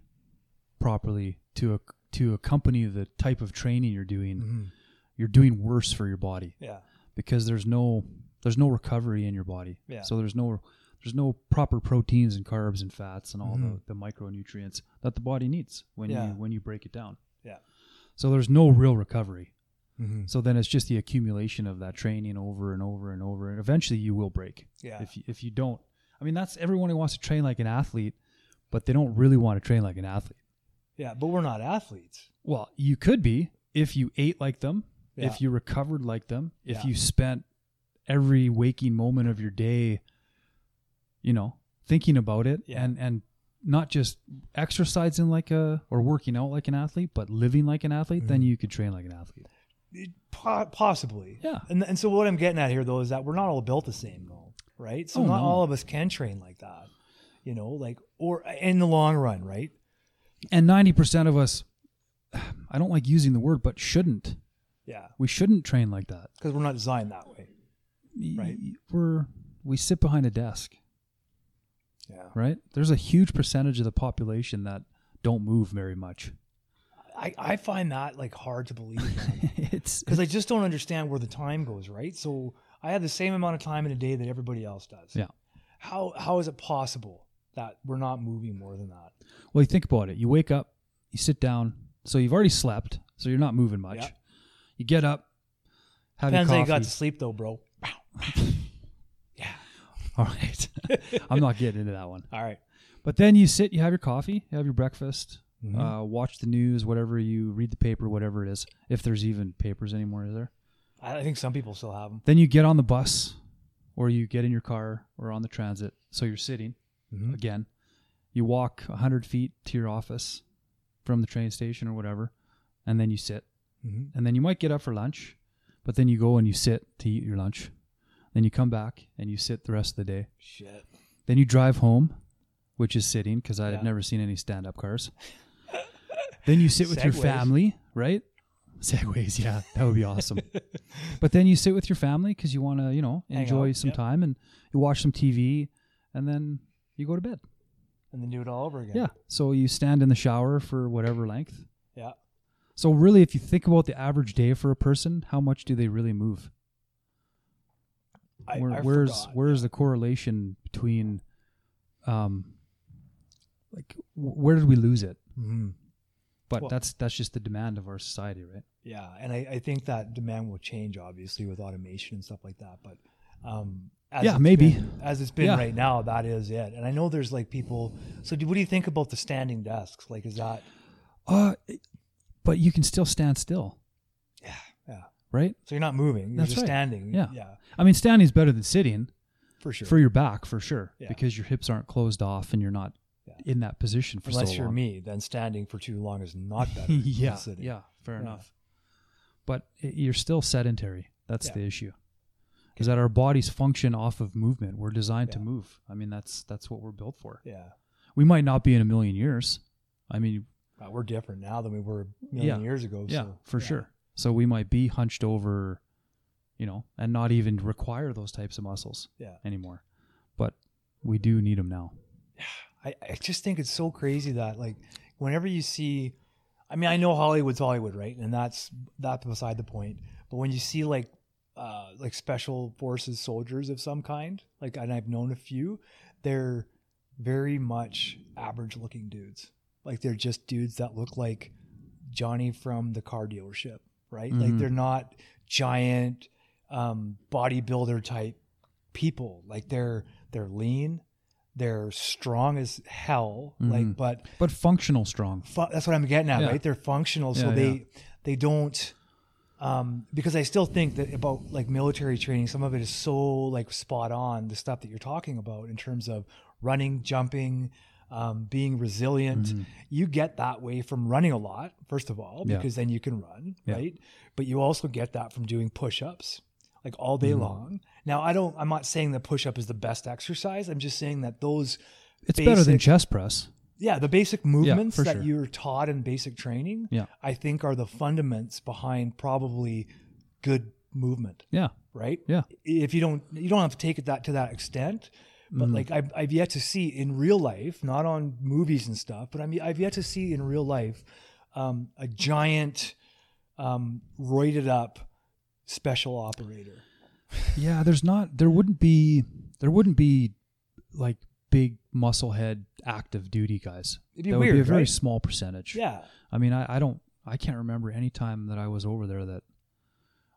properly to a to accompany the type of training you're doing Mhm. you're doing worse for your body yeah, because there's no there's no recovery in your body Yeah. so there's no there's no proper proteins and carbs and fats and all Mhm. the, the micronutrients that the body needs when Yeah. you when you break it down Yeah. so there's no real recovery Mhm. so then it's just the accumulation of that training over and over and over, and eventually you will break. yeah, If you, if you don't, I mean, that's everyone who wants to train like an athlete, but they don't really want to train like an athlete. yeah. But we're not athletes. Well, you could be if you ate like them, Yeah. if you recovered like them, if Yeah. you spent every waking moment of your day, you know, thinking about it Yeah. and and not just exercising like a or working out like an athlete, but living like an athlete, then Mhm. you could train like an athlete. Possibly. Yeah. And and so what I'm getting at here though is that we're not all built the same though, right? So Oh, not no. all of us can train like that. You know, like or in the long run, right? and 90% of us i don't like using the word but shouldn't Yeah. we shouldn't train like that Because we're not designed that way. Right. we're we sit behind a desk Yeah. right there's a huge percentage of the population that don't move very much I, I find that like hard to believe it's because I just don't understand where the time goes, right? So I have the same amount of time in a day that everybody else does. Yeah. How how is it possible that we're not moving more than that? well you think about it you wake up you sit down so you've already slept so you're not moving much Yeah. you get up have Depends your how you got to sleep though, bro. yeah. all right i'm not getting into that one All right. but then you sit you have your coffee you have your breakfast Mhm. uh, watch the news, whatever you read the paper, whatever it is, if there's even papers anymore, is there? I think some people still have them. Then you get on the bus or you get in your car or on the transit. So you're sitting Mm-hmm. again. You walk 100 feet to your office from the train station or whatever, and then you sit. Mm-hmm. And then you might get up for lunch, but then you go and you sit to eat your lunch. Then you come back and you sit the rest of the day. Shit. Then you drive home, which is sitting because I Yeah. had never seen any stand up cars. then you sit with your family, right? Segways, yeah, that would be awesome. but then you sit with your family because you want to, you know, Hang enjoy out, some yep. time and you watch some TV and then you go to bed. And then do it all over again. Yeah. So you stand in the shower for whatever length. Yeah. So really, if you think about the average day for a person, how much do they really move? I, Where, I where's forgot. where's the correlation between, um, like wh- where did we lose it? Mhm. But Well- that's that's just the demand of our society, right? Yeah, and I, I think that demand will change obviously with automation and stuff like that. But um, as Yeah, maybe. been- as it's been Yeah. right now, that is it. And I know there's like people. So, do, what do you think about the standing desks? Like, is that Uh, but you can still stand still, yeah, yeah? right? So you're not moving. You're That's just right. standing. Yeah. yeah, I mean, standing is better than sitting for sure. for your back, for sure, Yeah. because your hips aren't closed off and you're not Yeah. in that position for Unless so you're long. me, then standing for too long is not better. yeah, yeah, fair Yeah. enough. But i- you're still sedentary. That's Yeah. the issue. Is that our bodies function off of movement? We're designed to move. I mean, that's that's what we're built for. yeah. We might not be in a million years. I mean, Uh, we're different now than we were a million Yeah. years ago. yeah, so, for sure. So we might be hunched over, you know, and not even require those types of muscles Yeah. anymore. But we do need them now. I, I just think it's so crazy that like whenever you see I mean I know Hollywood's Hollywood, right? And that's that's beside the point. But when you see like uh like special forces soldiers of some kind, like and I've known a few, they're very much average looking dudes. Like they're just dudes that look like Johnny from the car dealership, right? Like Mhm. they're not giant um bodybuilder type people. Like they're they're lean, they're strong as hell. Like, Mhm. but But functional strong. fu- that's what I'm getting at, Yeah. right? They're functional, so Yeah, they yeah. they don't. Um, because I still think that about like military training, some of it is so like spot on the stuff that you're talking about in terms of running, jumping, um, being resilient. Mhm. You get that way from running a lot, first of all, because then you can run, right? But you also get that from doing push-ups like all day Mhm. long. Now, I don't. I'm not saying that push-up is the best exercise. I'm just saying that those It's better than chest press. yeah, the basic movements for that sure. you're taught in basic training, Yeah. I think are the fundaments behind probably good movement, Yeah. right? Yeah. If you don't, you don't have to take it that to that extent, but Mhm. like I've, I've yet to see in real life, not on movies and stuff, but I mean, I've yet to see in real life um, a giant, um, roided up special operator. Yeah, there's not there wouldn't be there wouldn't be like big muscle head active duty guys. It'd be that weird, would be a very right? small percentage. Yeah. I mean, I, I don't I can't remember any time that I was over there that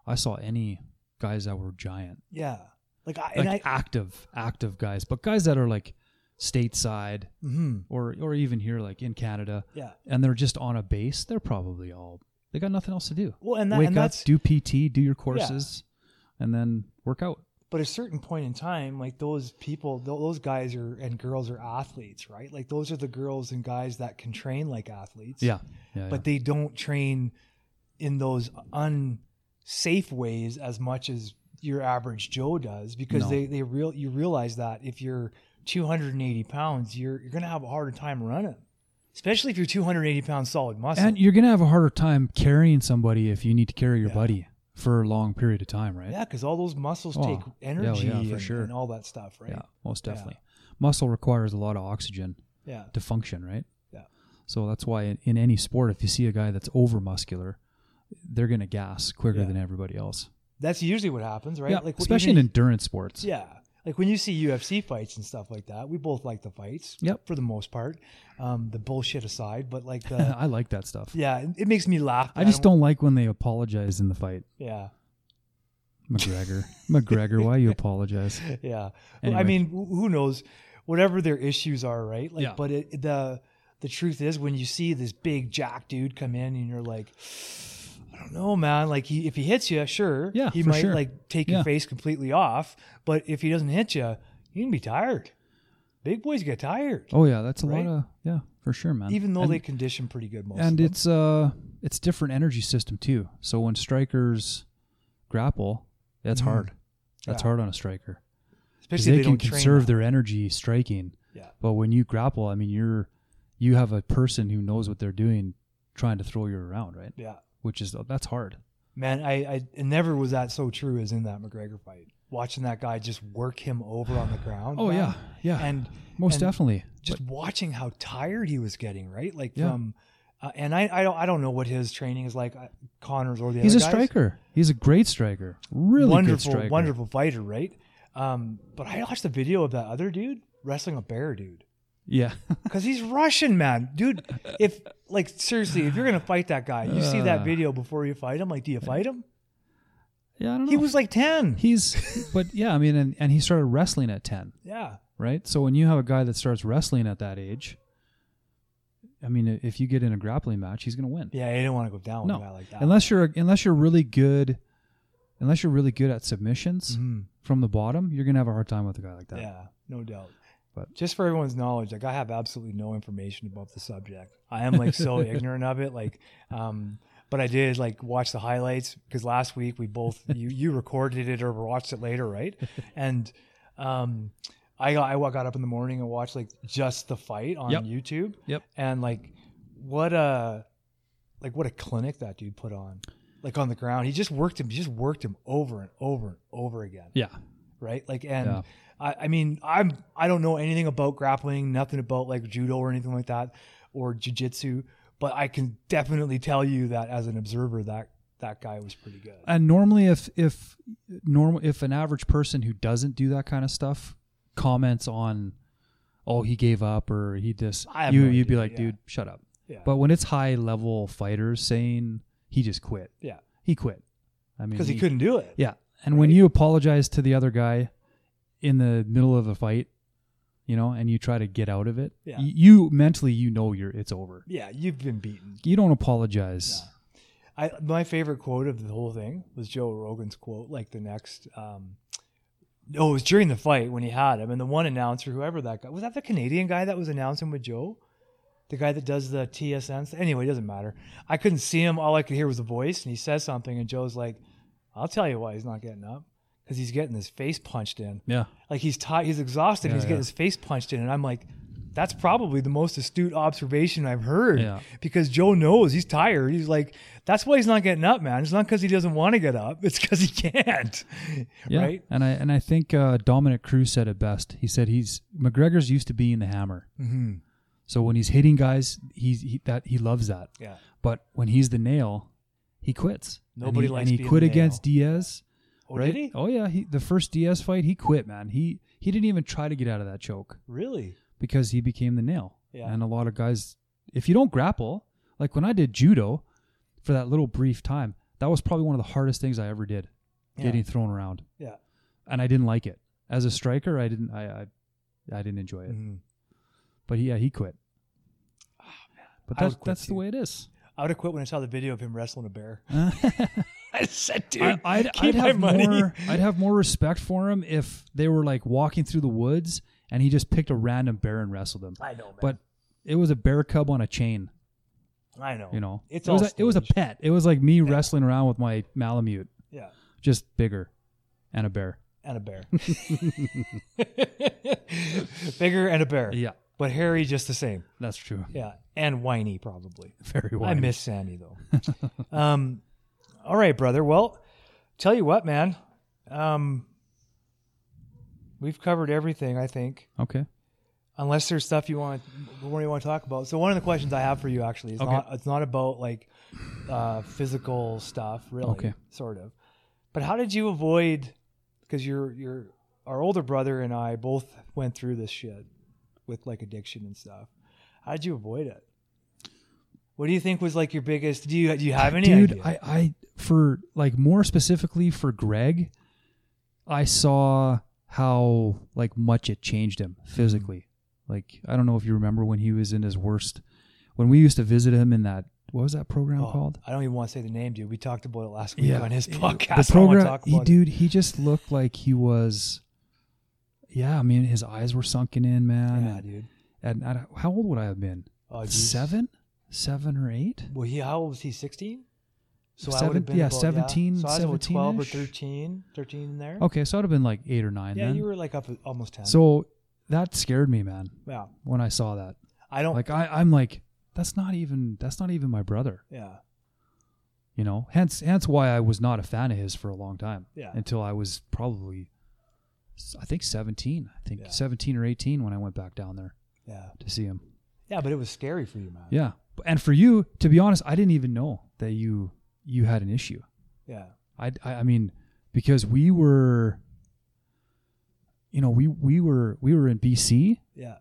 I saw any guys that were giant. Yeah. Like I, Like and I, active, active guys. But guys that are like stateside mhm, or or even here like in Canada yeah. and they're just on a base, they're probably all they got nothing else to do. Well, and that, Wake and up, that's, do PT, do your courses, and then work out. but at a certain point in time, like those people, those guys are and girls are athletes, right? Like those are the girls and guys that can train like athletes. Yeah. Yeah. But they don't train in those unsafe ways as much as your average Joe does because No. they, they real you realize that if you're 280 pounds, you're you're gonna have a harder time running. Especially if you're 280 pounds solid muscle. And you're gonna have a harder time carrying somebody if you need to carry your Yeah. buddy for a long period of time, right? yeah, because all those muscles Oh, take energy yeah, for and, sure. and all that stuff, right? Yeah, most Yeah. definitely. Muscle requires a lot of oxygen Yeah. to function, right? Yeah. So that's why in, in any sport, if you see a guy that's over muscular, they're gonna gas quicker Yeah. than everybody else. That's usually what happens, right? Yeah, Like especially in endurance sports. Yeah. Like when you see UFC fights and stuff like that, we both like the fights. Yep. For the most part. Um, the bullshit aside, but like the I like that stuff. Yeah, it- it makes me laugh. I just don't like when they apologize in the fight. Yeah. McGregor, McGregor, why you apologize? Yeah. Well, I mean, who knows whatever their issues are, right? Like Yeah. but it, the the truth is when you see this big jack dude come in and you're like I don't know, man. Like he, if he hits you, sure, Yeah, he might sure. like take Yeah. your face completely off. But if he doesn't hit you, you can be tired. Big boys get tired, Oh yeah, that's a Right? lot of yeah, for sure, man. even though And- they condition pretty good most. and it's uh it's different energy system too. So when strikers grapple, that's Mhm. hard. That's Yeah. hard on a striker. especially they, if they can conserve their energy striking. Yeah. But when you grapple, I mean you're you have a person who knows what they're doing trying to throw you around, right? Yeah, Which is that's hard. man, I, I it never was that so true as in that McGregor fight. Watching that guy just work him over on the ground. Oh man. yeah. Yeah. and most and definitely. just watching how tired he was getting, right? Like Yeah. from Uh, and I, I don't I don't know what his training is like, uh, Conor's or the other. He's a guys. striker. He's a great striker. Really wonderful, good striker. wonderful fighter, right? Um, but I watched the video of that other dude wrestling a bear, dude. Yeah. Because he's Russian, man, dude. If like seriously, if you're gonna fight that guy, you see that Uh. video before you fight him. Like, do you fight him? yeah, I don't know. He was like ten. He's, but yeah, I mean, and, and he started wrestling at 10, Yeah, right? So when you have a guy that starts wrestling at that age, I mean, if you get in a grappling match, he's going to win. yeah. He didn't want to go down with No, a guy like that. unless you're unless you're really good, unless you're really good at submissions Mhm. from the bottom, you're gonna have a hard time with a guy like that. Yeah, no doubt. But- just for everyone's knowledge, like I have absolutely no information about the subject. I am like so ignorant of it. Like, um, but I did like watch the highlights because last week we both you you recorded it or watched it later, right? And um, I got I got up in the morning and watched like just the fight on Yep. YouTube. Yep. And like, what a like what a clinic that dude put on. Like on the ground, he just worked him. He just worked him over and over and over again Yeah. Right? Like, and Yeah. I, I mean, I'm I don't know anything about grappling, nothing about like judo or anything like that, or jujitsu, but I can definitely tell you that as an observer, that that guy was pretty good. And normally, if if normal if an average person who doesn't do that kind of stuff comments on, oh, he gave up or he this, I you no you'd be like, yeah. dude, shut up. Yeah, But when it's high level fighters saying he just quit, yeah, he quit. I mean, because he, couldn't do it. Yeah, and when you apologize to the other guy in the middle of a fight, you know, and you try to get out of it, Yeah. y- you mentally you know you're it's over. Yeah, you've been beaten. You don't apologize. I my favorite quote of the whole thing was Joe Rogan's quote. Like the next, um, oh, it was during the fight when he had him, and the one announcer, whoever that guy was, that the Canadian guy that was announcing with Joe, the guy that does the TSN. Anyway, it doesn't matter. I couldn't see him. All I could hear was the voice, and he says something, and Joe's like, "I'll tell you why he's not getting up." Because he's getting his face punched in. Yeah. Like he's tired, he's exhausted. Yeah, he's getting his face punched in, and I'm like, that's probably the most astute observation I've heard. Yeah. Because Joe knows he's tired. He's like, that's why he's not getting up, man. It's not because he doesn't want to get up. It's because he can't. Yeah. Right. And I and I think uh, Dominick Cruz said it best. He said he's McGregor's used to being the hammer. Mm-hmm. So when he's hitting guys, he's he, that he loves that. Yeah. But when he's the nail, he quits. And Nobody he, likes and he quit against Diaz. Oh, right? did he? Oh yeah, he the first Diaz fight, he quit, man. He he didn't even try to get out of that choke Really? because he became the nail. Yeah. And a lot of guys, if you don't grapple, like when I did judo for that little brief time, that was probably one of the hardest things I ever did, Yeah. getting thrown around, Yeah. and I didn't like it. As a striker, I didn't, I, I, I didn't enjoy it. Mhm. But yeah, he quit. But I would that's that's the way it is. I would have quit when I saw the video of him wrestling a bear. I, I said, dude, I'd, I'd keep my have money. more. I'd have more respect for him if they were like walking through the woods and he just picked a random bear and wrestled him. I know, man. But it was a bear cub on a chain. I know. You know, It's it was a, it was a pet. It was like me wrestling around with my Malamute, Yeah. just bigger, and a bear. And a bear. Bigger and a bear. Yeah, But Hairy just the same. that's true. Yeah. And whiny, probably. Very whiny. I miss Sammy though. um, all right, brother. Well, tell you what, man. Um, we've covered everything, I think. Okay. Unless there's stuff you want, what you want to talk about. So one of the questions I have for you actually is Okay. not. It's not about like uh, physical stuff, really. Okay. Sort of. But how did you avoid? Because you're you're our older brother and I both went through this shit with like addiction and stuff. How did you avoid it? What do you think was like your biggest? Do you do you have any Dude, idea? I, I for like more specifically for Greg, I saw how like much it changed him physically. Mm-hmm. Like I don't know if you remember when he was in his worst when we used to visit him in that what was that program Oh, called? I don't even want to say the name, dude. We talked about it last week yeah. on his The podcast. Wanna program, he, dude, he just looked like he was. Yeah, I mean, his eyes were sunken in, man. Yeah, and, dude. and I, how old would I have been? Oh. Seven, seven or eight? Well, he how old was he? Sixteen. So I would have been yeah, about, 17, So I was about twelve or 17-ish. 13, 13 in there. Okay, so I'd have been like eight or nine yeah, then. you were like up almost ten. so that scared me, man. yeah, When I saw that, I don't. like I, I'm like, that's not even that's not even my brother. yeah, You know, hence hence why I was not a fan of his for a long time. Yeah. Until I was probably, I think seventeen. I think Yeah. seventeen or eighteen when I went back down there yeah, to see him. yeah. But it was scary for you, man. Yeah, And for you, to be honest, I didn't even know that you you had an issue. Yeah. I, I, I mean, because we were, you know, we we were we were in BC Yeah.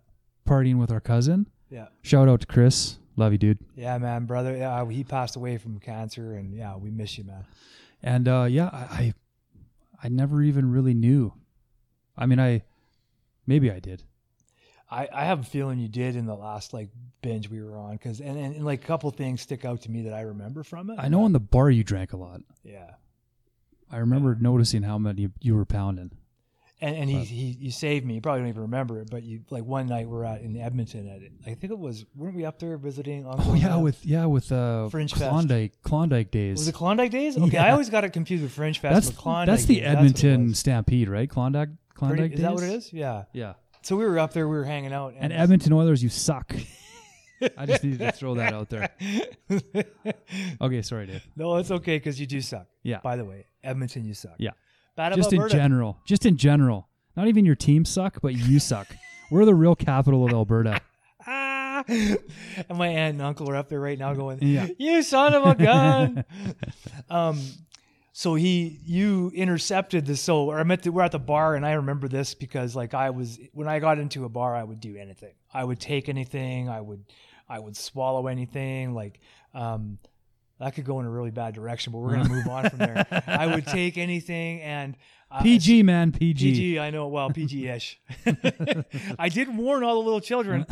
partying with our cousin. Yeah. Shout out to Chris, love you, dude. Yeah, man, brother. Yeah, he passed away from cancer, and yeah, we miss you, man. And uh, yeah, I, I I never even really knew. I mean, I maybe I did. I, I have a feeling you did in the last like binge we were on because and, and, and like a couple things stick out to me that I remember from it. I know in the bar you drank a lot. Yeah, I remember noticing how many you were pounding. and and he, he you saved me. You probably don't even remember it, but you like one night we're at in Edmonton at it. I think it was weren't we up there visiting? Uncle Oh yeah, Ned? with yeah with uh Fringe Fest. Klondike Klondike days. was it Klondike days? Okay, I always got it confused with Fringe Fest. that's with Klondike that's the days. Edmonton was. Stampede, right? Klondike Klondike Pretty- is that what it is? Yeah. Yeah. So we were up there. We were hanging out, And Edmonton Oilers, you suck. I just needed to throw that out there. Okay, sorry, Dave. no, it's okay because you do suck. Yeah. By the way, Edmonton, you suck. Yeah. Bad Just in Alberta. general. Just in general. Not even your team suck, but you suck. We're the real capital of Alberta. Ah! And my aunt and uncle are up there right now going, Yeah. "You son of a gun!" um, so he, you intercepted the so. Or I met the, we're at the bar, and I remember this because like I was when I got into a bar, I would do anything. I would take anything. I would, I would swallow anything. Like, um, that could go in a really bad direction, but we're gonna move on from there. I would take anything and. Uh, PG, man, PG. PG, I know. Well, PG-ish. I did warn all the little children,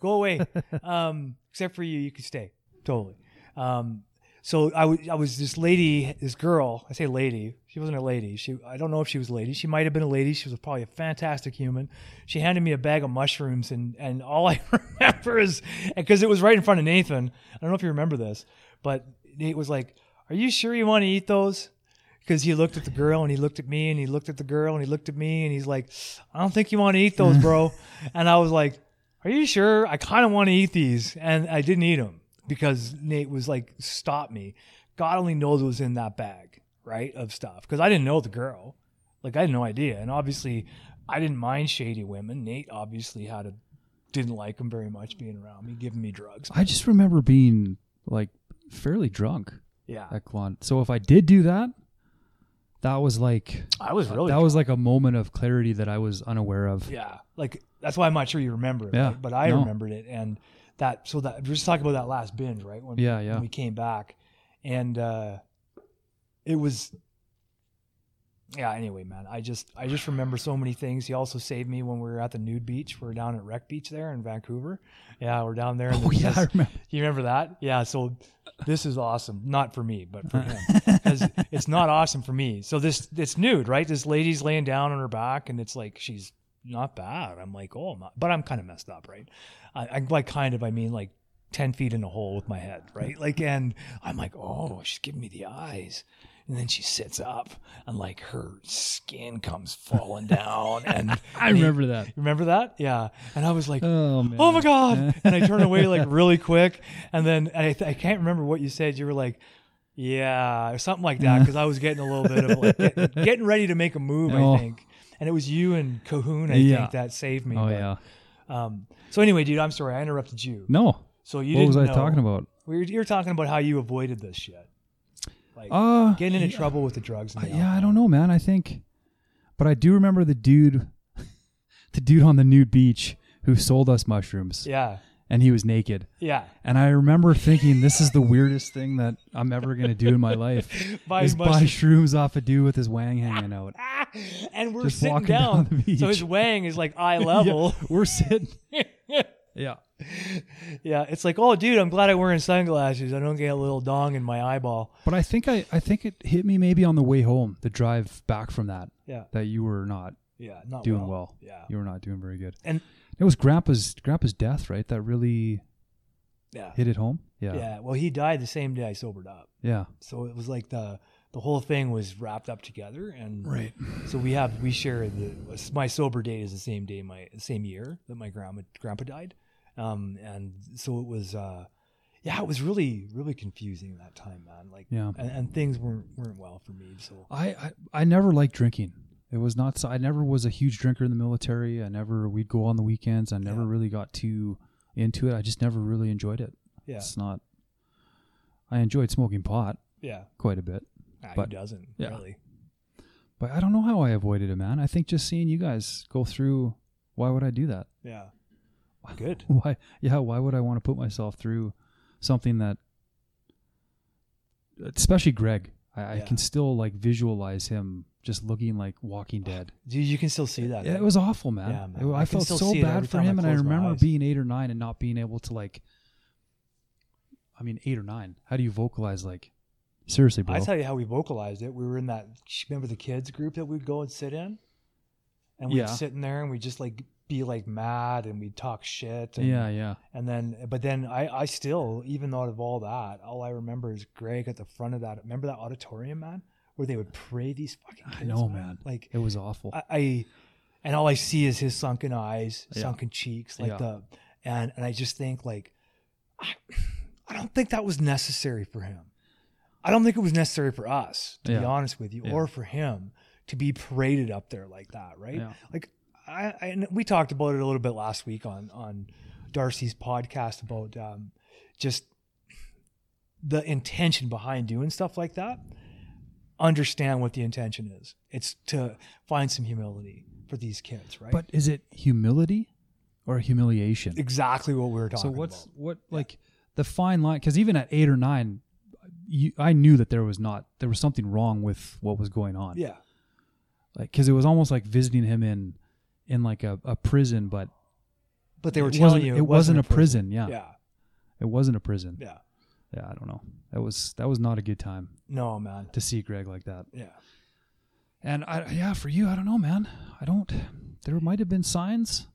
go away. Um, except for you, you can stay. Totally. Um, so I was, was this lady, this girl. I say lady. She wasn't a lady. She, I don't know if she was a lady. She might have been a lady. She was probably a fantastic human. She handed me a bag of mushrooms, and and all I remember is because it was right in front of Nathan. I don't know if you remember this, but Nate was like, "Are you sure you want to eat those?" because he looked at the girl and he looked at me and he looked at the girl and he looked at me and he's like, I don't think you want to eat those, bro. and I was like, Are you sure? I kind of want to eat these. And I didn't eat them because Nate was like, Stop me. God only knows what was in that bag, right? Of stuff. Because I didn't know the girl. Like, I had no idea. And obviously, I didn't mind shady women. Nate obviously had a, didn't like them very much being around me, giving me drugs. I just remember being like fairly drunk Yeah. at Klond. So if I did do that, that was like I was really that was like a moment of clarity that I was unaware of. Yeah, like that's why I'm not sure you remember it. Yeah, right? but I no. remembered it, and that so that we're just talking about that last binge, right? When, Yeah, yeah. When we came back, and uh, it was, yeah. Anyway, man, I just I just remember so many things. He also saved me when we were at the nude beach. We're down at Wreck Beach there in Vancouver. Yeah, we're down there. Oh yeah, I remember. you remember that? Yeah. So this is awesome. Not for me, but for him. Because it's not awesome for me. So this it's nude, right? This lady's laying down on her back and it's like she's not bad. I'm like, oh my but I'm kind of messed up, right? I, I like kind of I mean like ten feet in a hole with my head, right? Like and I'm like, oh, she's giving me the eyes. And then she sits up and like her skin comes falling down and I remember that. remember that? Yeah. And I was like, Oh man. oh my god and i turned away like really quick and then I, I can't remember what you said you were like yeah or something like that because i was getting a little bit of like get, getting ready to make a move Oh. i think and it was you and cahoon i Yeah. think that saved me Oh but, yeah. um so anyway dude i'm sorry i interrupted you No. so you what was I know- talking about? we were, you were talking about how you avoided this shit like Uh getting into yeah. trouble with the drugs and Uh, the yeah, I don't know, man. I think, but I do remember the dude, the dude on the nude beach who sold us mushrooms, yeah and he was naked. yeah And I remember thinking, this is the weirdest thing that I'm ever gonna do in my life. Buy is buy mushrooms. shrooms off a dude with his wang hanging out. and we're Just sitting down, down the beach. so his wang is like eye level Yeah, we're sitting. Yeah. Yeah, it's like, oh, dude, I'm glad I'm wearing sunglasses. I don't get a little dong in my eyeball. But I think I, I think it hit me maybe on the way home, the drive back from that, Yeah, that you were not yeah, not doing well. Yeah, You were not doing very good. And- it was grandpa's grandpa's death, right? That really yeah, hit it home. yeah. Yeah. Well, he died the same day I sobered up, Yeah. so it was like the the whole thing was wrapped up together. And Right. so we have we share the my sober date is the same day my same year that my grandma grandpa died, um, and so it was. uh yeah, it was really, really confusing that time, man. Like, Yeah. and, and things weren't weren't well for me. So, I, I I never liked drinking. It was not. so- I never was a huge drinker in the military. I never. We'd go on the weekends. I never Yeah. really got too into it. I just never really enjoyed it. Yeah. It's not. I enjoyed smoking pot Yeah. quite a bit, Nah, But- doesn't yeah. really. but I don't know how I avoided it, man. I think just seeing you guys go through. Why would I do that? Yeah. Good. Why? Yeah. Why would I want to put myself through something that, especially Greg? I, I can still like visualize him just looking like Walking Dead. Dude, you can still see that. Yeah, it was awful, man. Yeah, man. It- I I, felt so bad for time I him, and I remember being eight or nine and not being able to like. I mean, eight or nine. How do you vocalize like? Seriously, bro. I tell you how we vocalized it. We were in that. Remember the kids group that we'd go and sit in, and we'd Yeah. sit in there and we'd just like be like mad and we'd talk shit. And, yeah, yeah. And then, but then I, I still, even out of all that, all I remember is Greg at the front of that. Remember that auditorium, man, where they would pray these fucking. I know, man. Like It was awful. I, I, and all I see is his sunken eyes, Yeah. sunken cheeks, like Yeah. the, and and I just think like, I, I don't think that was necessary for him. I don't think it was necessary for us, to be honest with you, Yeah. or for him to be paraded up there like that, right? Yeah. Like I, I, and we talked about it a little bit last week on on Darcy's podcast about um, just the intention behind doing stuff like that. Understand what the intention is. It's to find some humility for these kids, right? But is it humility or humiliation? exactly what we were talking about. So what's about. what like the fine line? Because even at eight or nine, you, I knew that there was not there was something wrong with what was going on. Yeah, like because it was almost like visiting him in in like a, a prison, but but they were it telling wasn't, you it wasn't a prison. Yeah. Yeah, it wasn't a prison. yeah. Yeah, I don't know. That was that was not a good time No, man. to see Greg like that. Yeah, And I yeah, for you, I don't know, man. I don't. There might have been signs,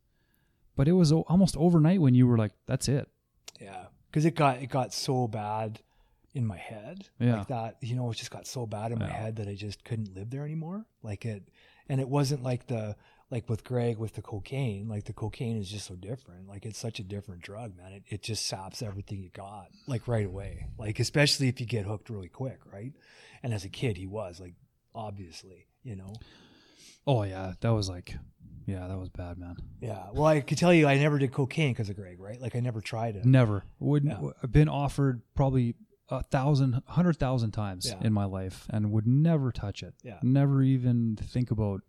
but it was o- almost overnight when you were like, "That's it." yeah. Because it got it got so bad in my head, Yeah. like that. You know, it just got so bad in my head that I just couldn't live there anymore. Like it, and it wasn't like the like with Greg with the cocaine. Like the cocaine is just so different. Like it's such a different drug, man. It it just saps everything you got like right away. Like especially if you get hooked really quick, right? And as a kid, he was like obviously, you know. Oh yeah, that was like, yeah, that was bad, man. Yeah. Well, I could tell you, I never did cocaine because of Greg, right? Like I never tried it. Never wouldn't. Yeah. I've been offered probably a thousand, hundred thousand times Yeah. in my life, and would never touch it. Yeah. Never even think about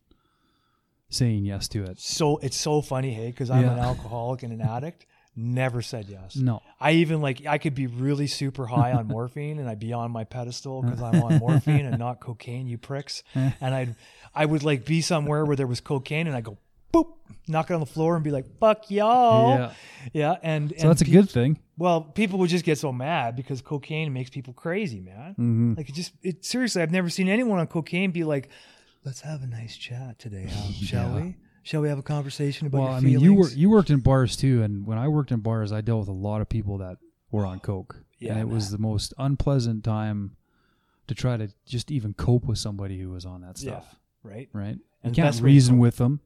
saying yes to it. So it's so funny, hey, because I'm Yeah. an alcoholic and an addict. Never said yes. No. I even like I could be really super high on morphine and I'd be on my pedestal because I'm on morphine and not cocaine, you pricks. And I'd I would like be somewhere where there was cocaine and I go boop, knock it on the floor and be like, "Fuck y'all." Yeah. Yeah, and So and that's a pe- good thing. Well, people would just get so mad because cocaine makes people crazy, man. hmm Like it just it seriously, I've never seen anyone on cocaine be like, "Let's have a nice chat today, huh? shall Yeah. we? Shall we have a conversation about Well, I mean, you were you worked in bars too, and when I worked in bars, I dealt with a lot of people that were on coke, Yeah, and it was the most unpleasant time to try to just even cope with somebody who was on that stuff. right? Right? You And the can't best way to reason with them.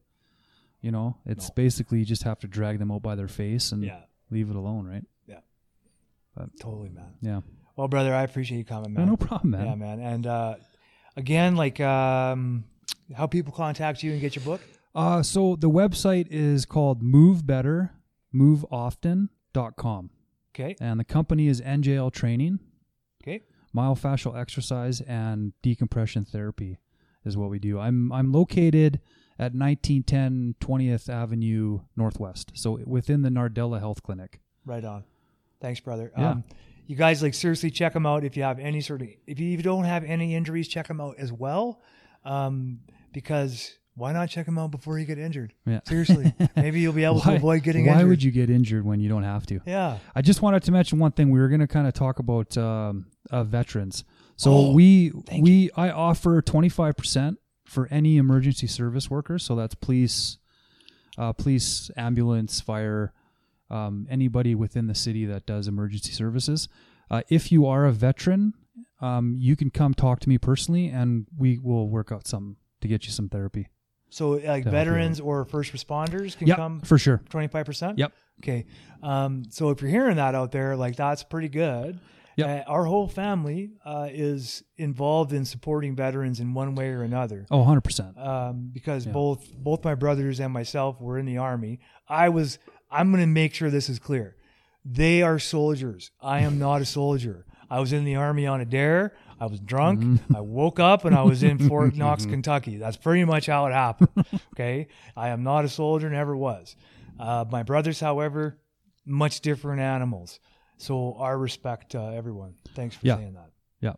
You know, it's No. basically you just have to drag them out by their face and Yeah, leave it alone, right? Yeah. But, totally, man. Yeah. Well, brother, I appreciate you coming, No, man. no problem, man. Yeah, man. And uh, again, like um, how people contact you and get your book? Uh, so the website is called Move Better, moveoften.com. Okay, And the company is NJL Training. okay, myofascial exercise and decompression therapy is what we do. I'm I'm located at 1910 20th Avenue Northwest, so within the Nardella Health Clinic. right on. Thanks, brother. Yeah. Um, you guys like seriously check them out if you have any sort of if you don't have any injuries, check them out as well. Um, because why not check them out before you get injured? Yeah. Seriously, maybe you'll be able to avoid getting Why injured. Why would you get injured when you don't have to? Yeah. I just wanted to mention one thing. We were going to kind of talk about um, uh, veterans. So Oh, we we I offer 25% for any emergency service workers. So that's police, uh, police, ambulance, fire, um, anybody within the city that does emergency services. Uh, if you are a veteran, um, you can come talk to me personally, and we will work out something to get you some therapy. So like To veterans or first responders can Yeah, come for sure. 25%? Yep. Okay. Um, so if you're hearing that out there, like that's pretty good. Yep. Uh, our whole family uh, is involved in supporting veterans in one way or another. Oh, 100%. Um, because Yeah. both both my brothers and myself were in the army. I was. I'm going to make sure this is clear. They are soldiers. I am not a soldier. I was in the army on a dare. I was drunk. Mm-hmm. I woke up and I was in Fort Knox, Kentucky. That's pretty much how it happened. Okay. I am not a soldier, never was. Uh, my brothers, however, much different animals. So our respect to everyone. Thanks for Yeah. saying that. Yeah. All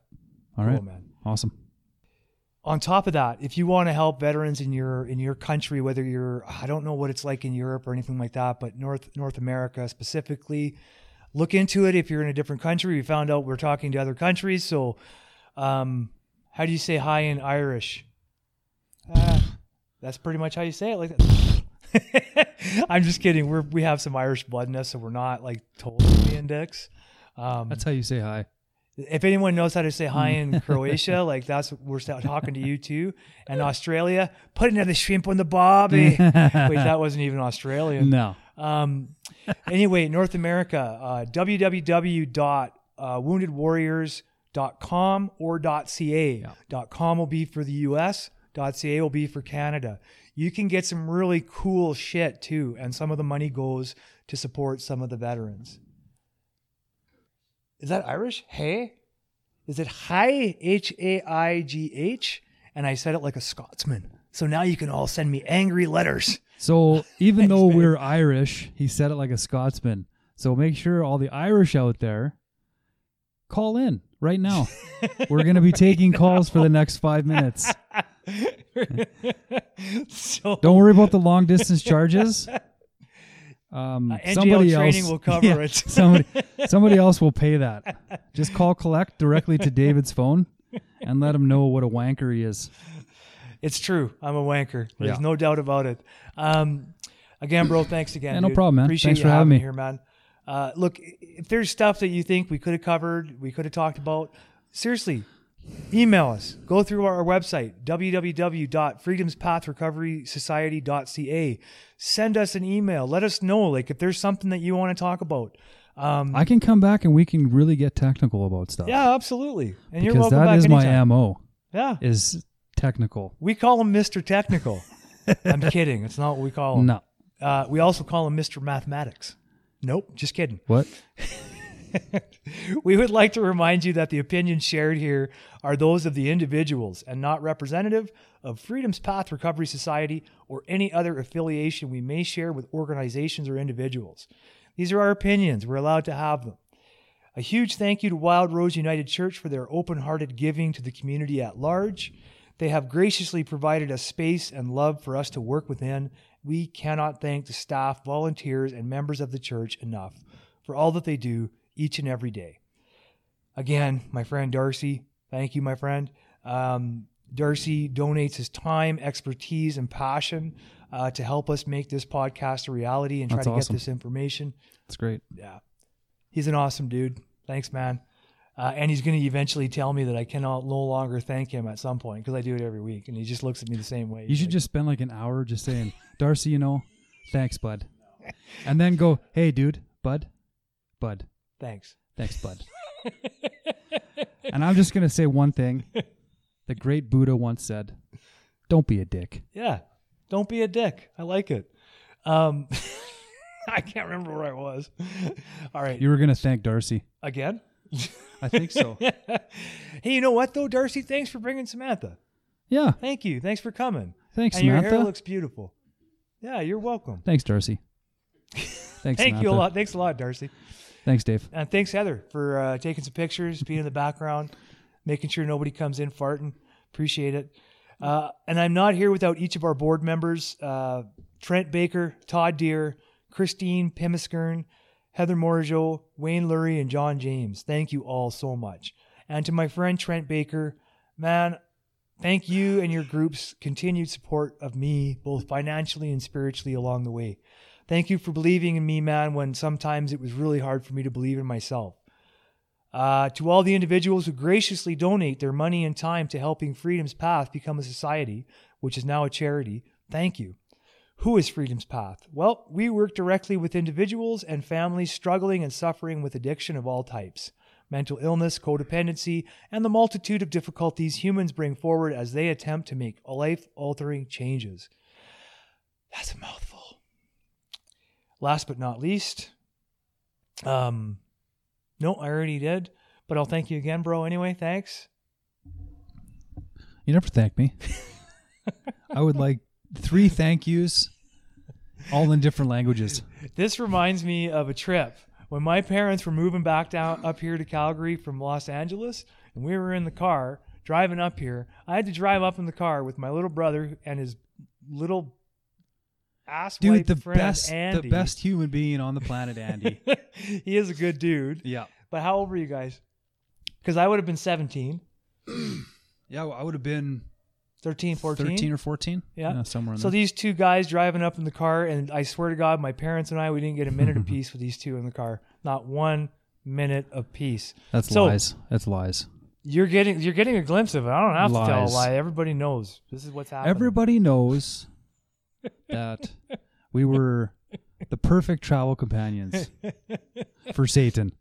Cool, right. man. Awesome. On top of that, if you want to help veterans in your in your country, whether you're I don't know what it's like in Europe or anything like that, but North North America specifically, look into it. If you're in a different country, we found out we're talking to other countries. So, um, how do you say hi in Irish? Uh, that's pretty much how you say it. Like that. I'm just kidding. We're we have some Irish blood in us, so we're not like totally dicks. Um, That's how you say hi. If anyone knows how to say hi in Croatia, like that's we're talking to you too. And Australia, put another shrimp on the barbie. Wait, that wasn't even Australian. No. Um, anyway, North America, uh, www.woundedwarriors.com or .ca. .com will be for the U.S. .ca will be for Canada. You can get some really cool shit too, and some of the money goes to support some of the veterans. Is that Irish? Hey, is it hi? H A I G H, and I said it like a Scotsman. So now you can all send me angry letters. So even though we're Irish, he said it like a Scotsman. So make sure all the Irish out there call in right now. We're going to be taking calls for the next five minutes. so Don't worry about the long distance charges. Um, NGL somebody training else will cover Yeah, it. somebody, somebody else will pay that. Just call collect directly to David's phone and let him know what a wanker he is. It's true. I'm a wanker. There's Yeah. no doubt about it. Um, again, bro, thanks again. Yeah, no dude. problem, man. Appreciate Thanks you for having me. here, man. Uh, look, if there's stuff that you think we could have covered, we could have talked about, seriously, email us. Go through our website, www.freedomspathrecoverysociety.ca. Send us an email. Let us know, like, if there's something that you want to talk about. Um, I can come back and we can really get technical about stuff. yeah, absolutely. And you're because welcome that back is my anytime. MO Yeah. is technical. We call him Mr. Technical. I'm kidding. It's not what we call him. No. Uh, we also call him Mr. Mathematics. Nope, just kidding. What? We would like to remind you that the opinions shared here are those of the individuals and not representative of Freedom's Path Recovery Society or any other affiliation we may share with organizations or individuals. These are our opinions. We're allowed to have them. A huge thank you to Wild Rose United Church for their open hearted giving to the community at large. They have graciously provided us space and love for us to work within. We cannot thank the staff, volunteers, and members of the church enough for all that they do each and every day. Again, my friend Darcy, thank you, my friend. Um, Darcy donates his time, expertise, and passion uh, to help us make this podcast a reality and try That's to awesome. get this information That's great. yeah, he's an awesome dude. Thanks, man. Uh, and he's going to eventually tell me that I cannot no longer thank him at some point because I do it every week, and he just looks at me the same way. You should like, just spend like an hour just saying, Darcy, you know, thanks, bud. And then go, hey, dude, bud, bud, thanks. thanks, bud. and I'm just going to say one thing. The great Buddha once said, don't be a dick. Yeah, don't be a dick. I like it. Um, I can't remember where I was. All right, You were going to thank Darcy. again. I think so. hey, you know what though, Darcy? Thanks for bringing Samantha. Yeah. Thank you. Thanks for coming. Thanks, and your hair looks beautiful. Yeah, you're welcome. Thanks, Darcy. Thanks, Thank you a lot. Thanks a lot, Darcy. Thanks, Dave. And thanks, Heather, for uh, taking some pictures, being in the background, making sure nobody comes in farting. Appreciate it. Uh, and I'm not here without each of our board members uh, Trent Baker, Todd Deere, Christine Pimiskern, Heather Morjo, Wayne Lurie, and John James. Thank you all so much. And to my friend Trent Baker, man, thank you and your group's continued support of me, both financially and spiritually along the way. Thank you for believing in me, man, when sometimes it was really hard for me to believe in myself. Uh, to all the individuals who graciously donate their money and time to helping Freedom's Path become a society, which is now a charity, thank you. Who is Freedom's Path? Well, we work directly with individuals and families struggling and suffering with addiction of all types, mental illness, codependency, and the multitude of difficulties humans bring forward as they attempt to make life altering changes. That's a mouthful. Last but not least, Um, no, I already did, but I'll thank you again, bro. Anyway, thanks. You never thank me. I would like three thank yous, all in different languages. This reminds me of a trip when my parents were moving back down up here to Calgary from Los Angeles, and we were in the car driving up here. I had to drive up in the car with my little brother and his little ass Dude, the best, Andy. the best human being on the planet, Andy. he is a good dude. yeah, But how old were you guys? Because I would have been 17, yeah. I would have been 13, 14. 13 or 14. Yeah. somewhere in So there. these two guys driving up in the car, and I swear to God, my parents and I, we didn't get a minute of peace with these two in the car. Not one minute of peace. That's so- lies. That's lies. You're getting you're getting a glimpse of it. I don't have to tell a Lies. lie. Everybody knows this is what's happening. Everybody knows that we were the perfect travel companions for Satan.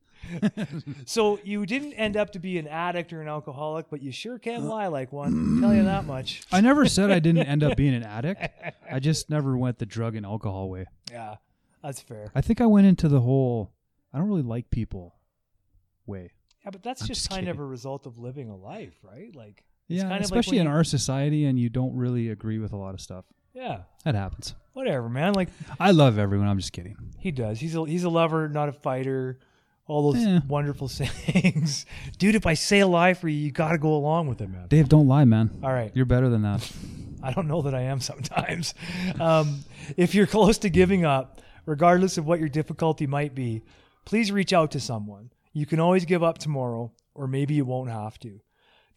So you didn't end up to be an addict or an alcoholic, but you sure can uh, lie like one. tell you that much. I never said I didn't end up being an addict. I just never went the drug and alcohol way. Yeah, that's fair. I think I went into the whole I don't really like people way. Yeah, but that's I'm just just kind of a result of living a life, right? Like, it's Yeah, kind of like especially in you- our society and you don't really agree with a lot of stuff. Yeah, That happens. whatever, man. Like I love everyone. I'm just kidding. he does. He's a he's a lover, not a fighter. All those Yeah. wonderful sayings, dude. If I say a lie for you, you got to go along with it, man. Dave, don't lie, man. All right. You're better than that. I don't know that I am sometimes. Um, if you're close to giving up, regardless of what your difficulty might be, please reach out to someone. You can always give up tomorrow, or maybe you won't have to.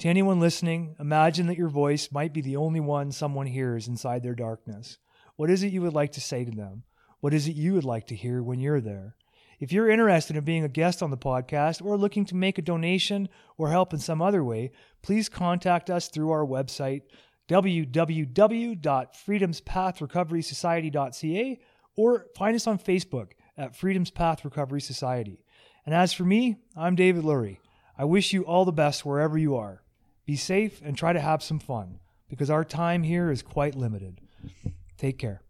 To anyone listening, imagine that your voice might be the only one someone hears inside their darkness. What is it you would like to say to them? What is it you would like to hear when you're there? If you're interested in being a guest on the podcast or looking to make a donation or help in some other way, please contact us through our website, www.freedomspathrecoverysociety.ca, or find us on Facebook at Freedom's Path Recovery Society. And as for me, I'm David Lurie. I wish you all the best wherever you are. Be safe and try to have some fun because our time here is quite limited. Take care.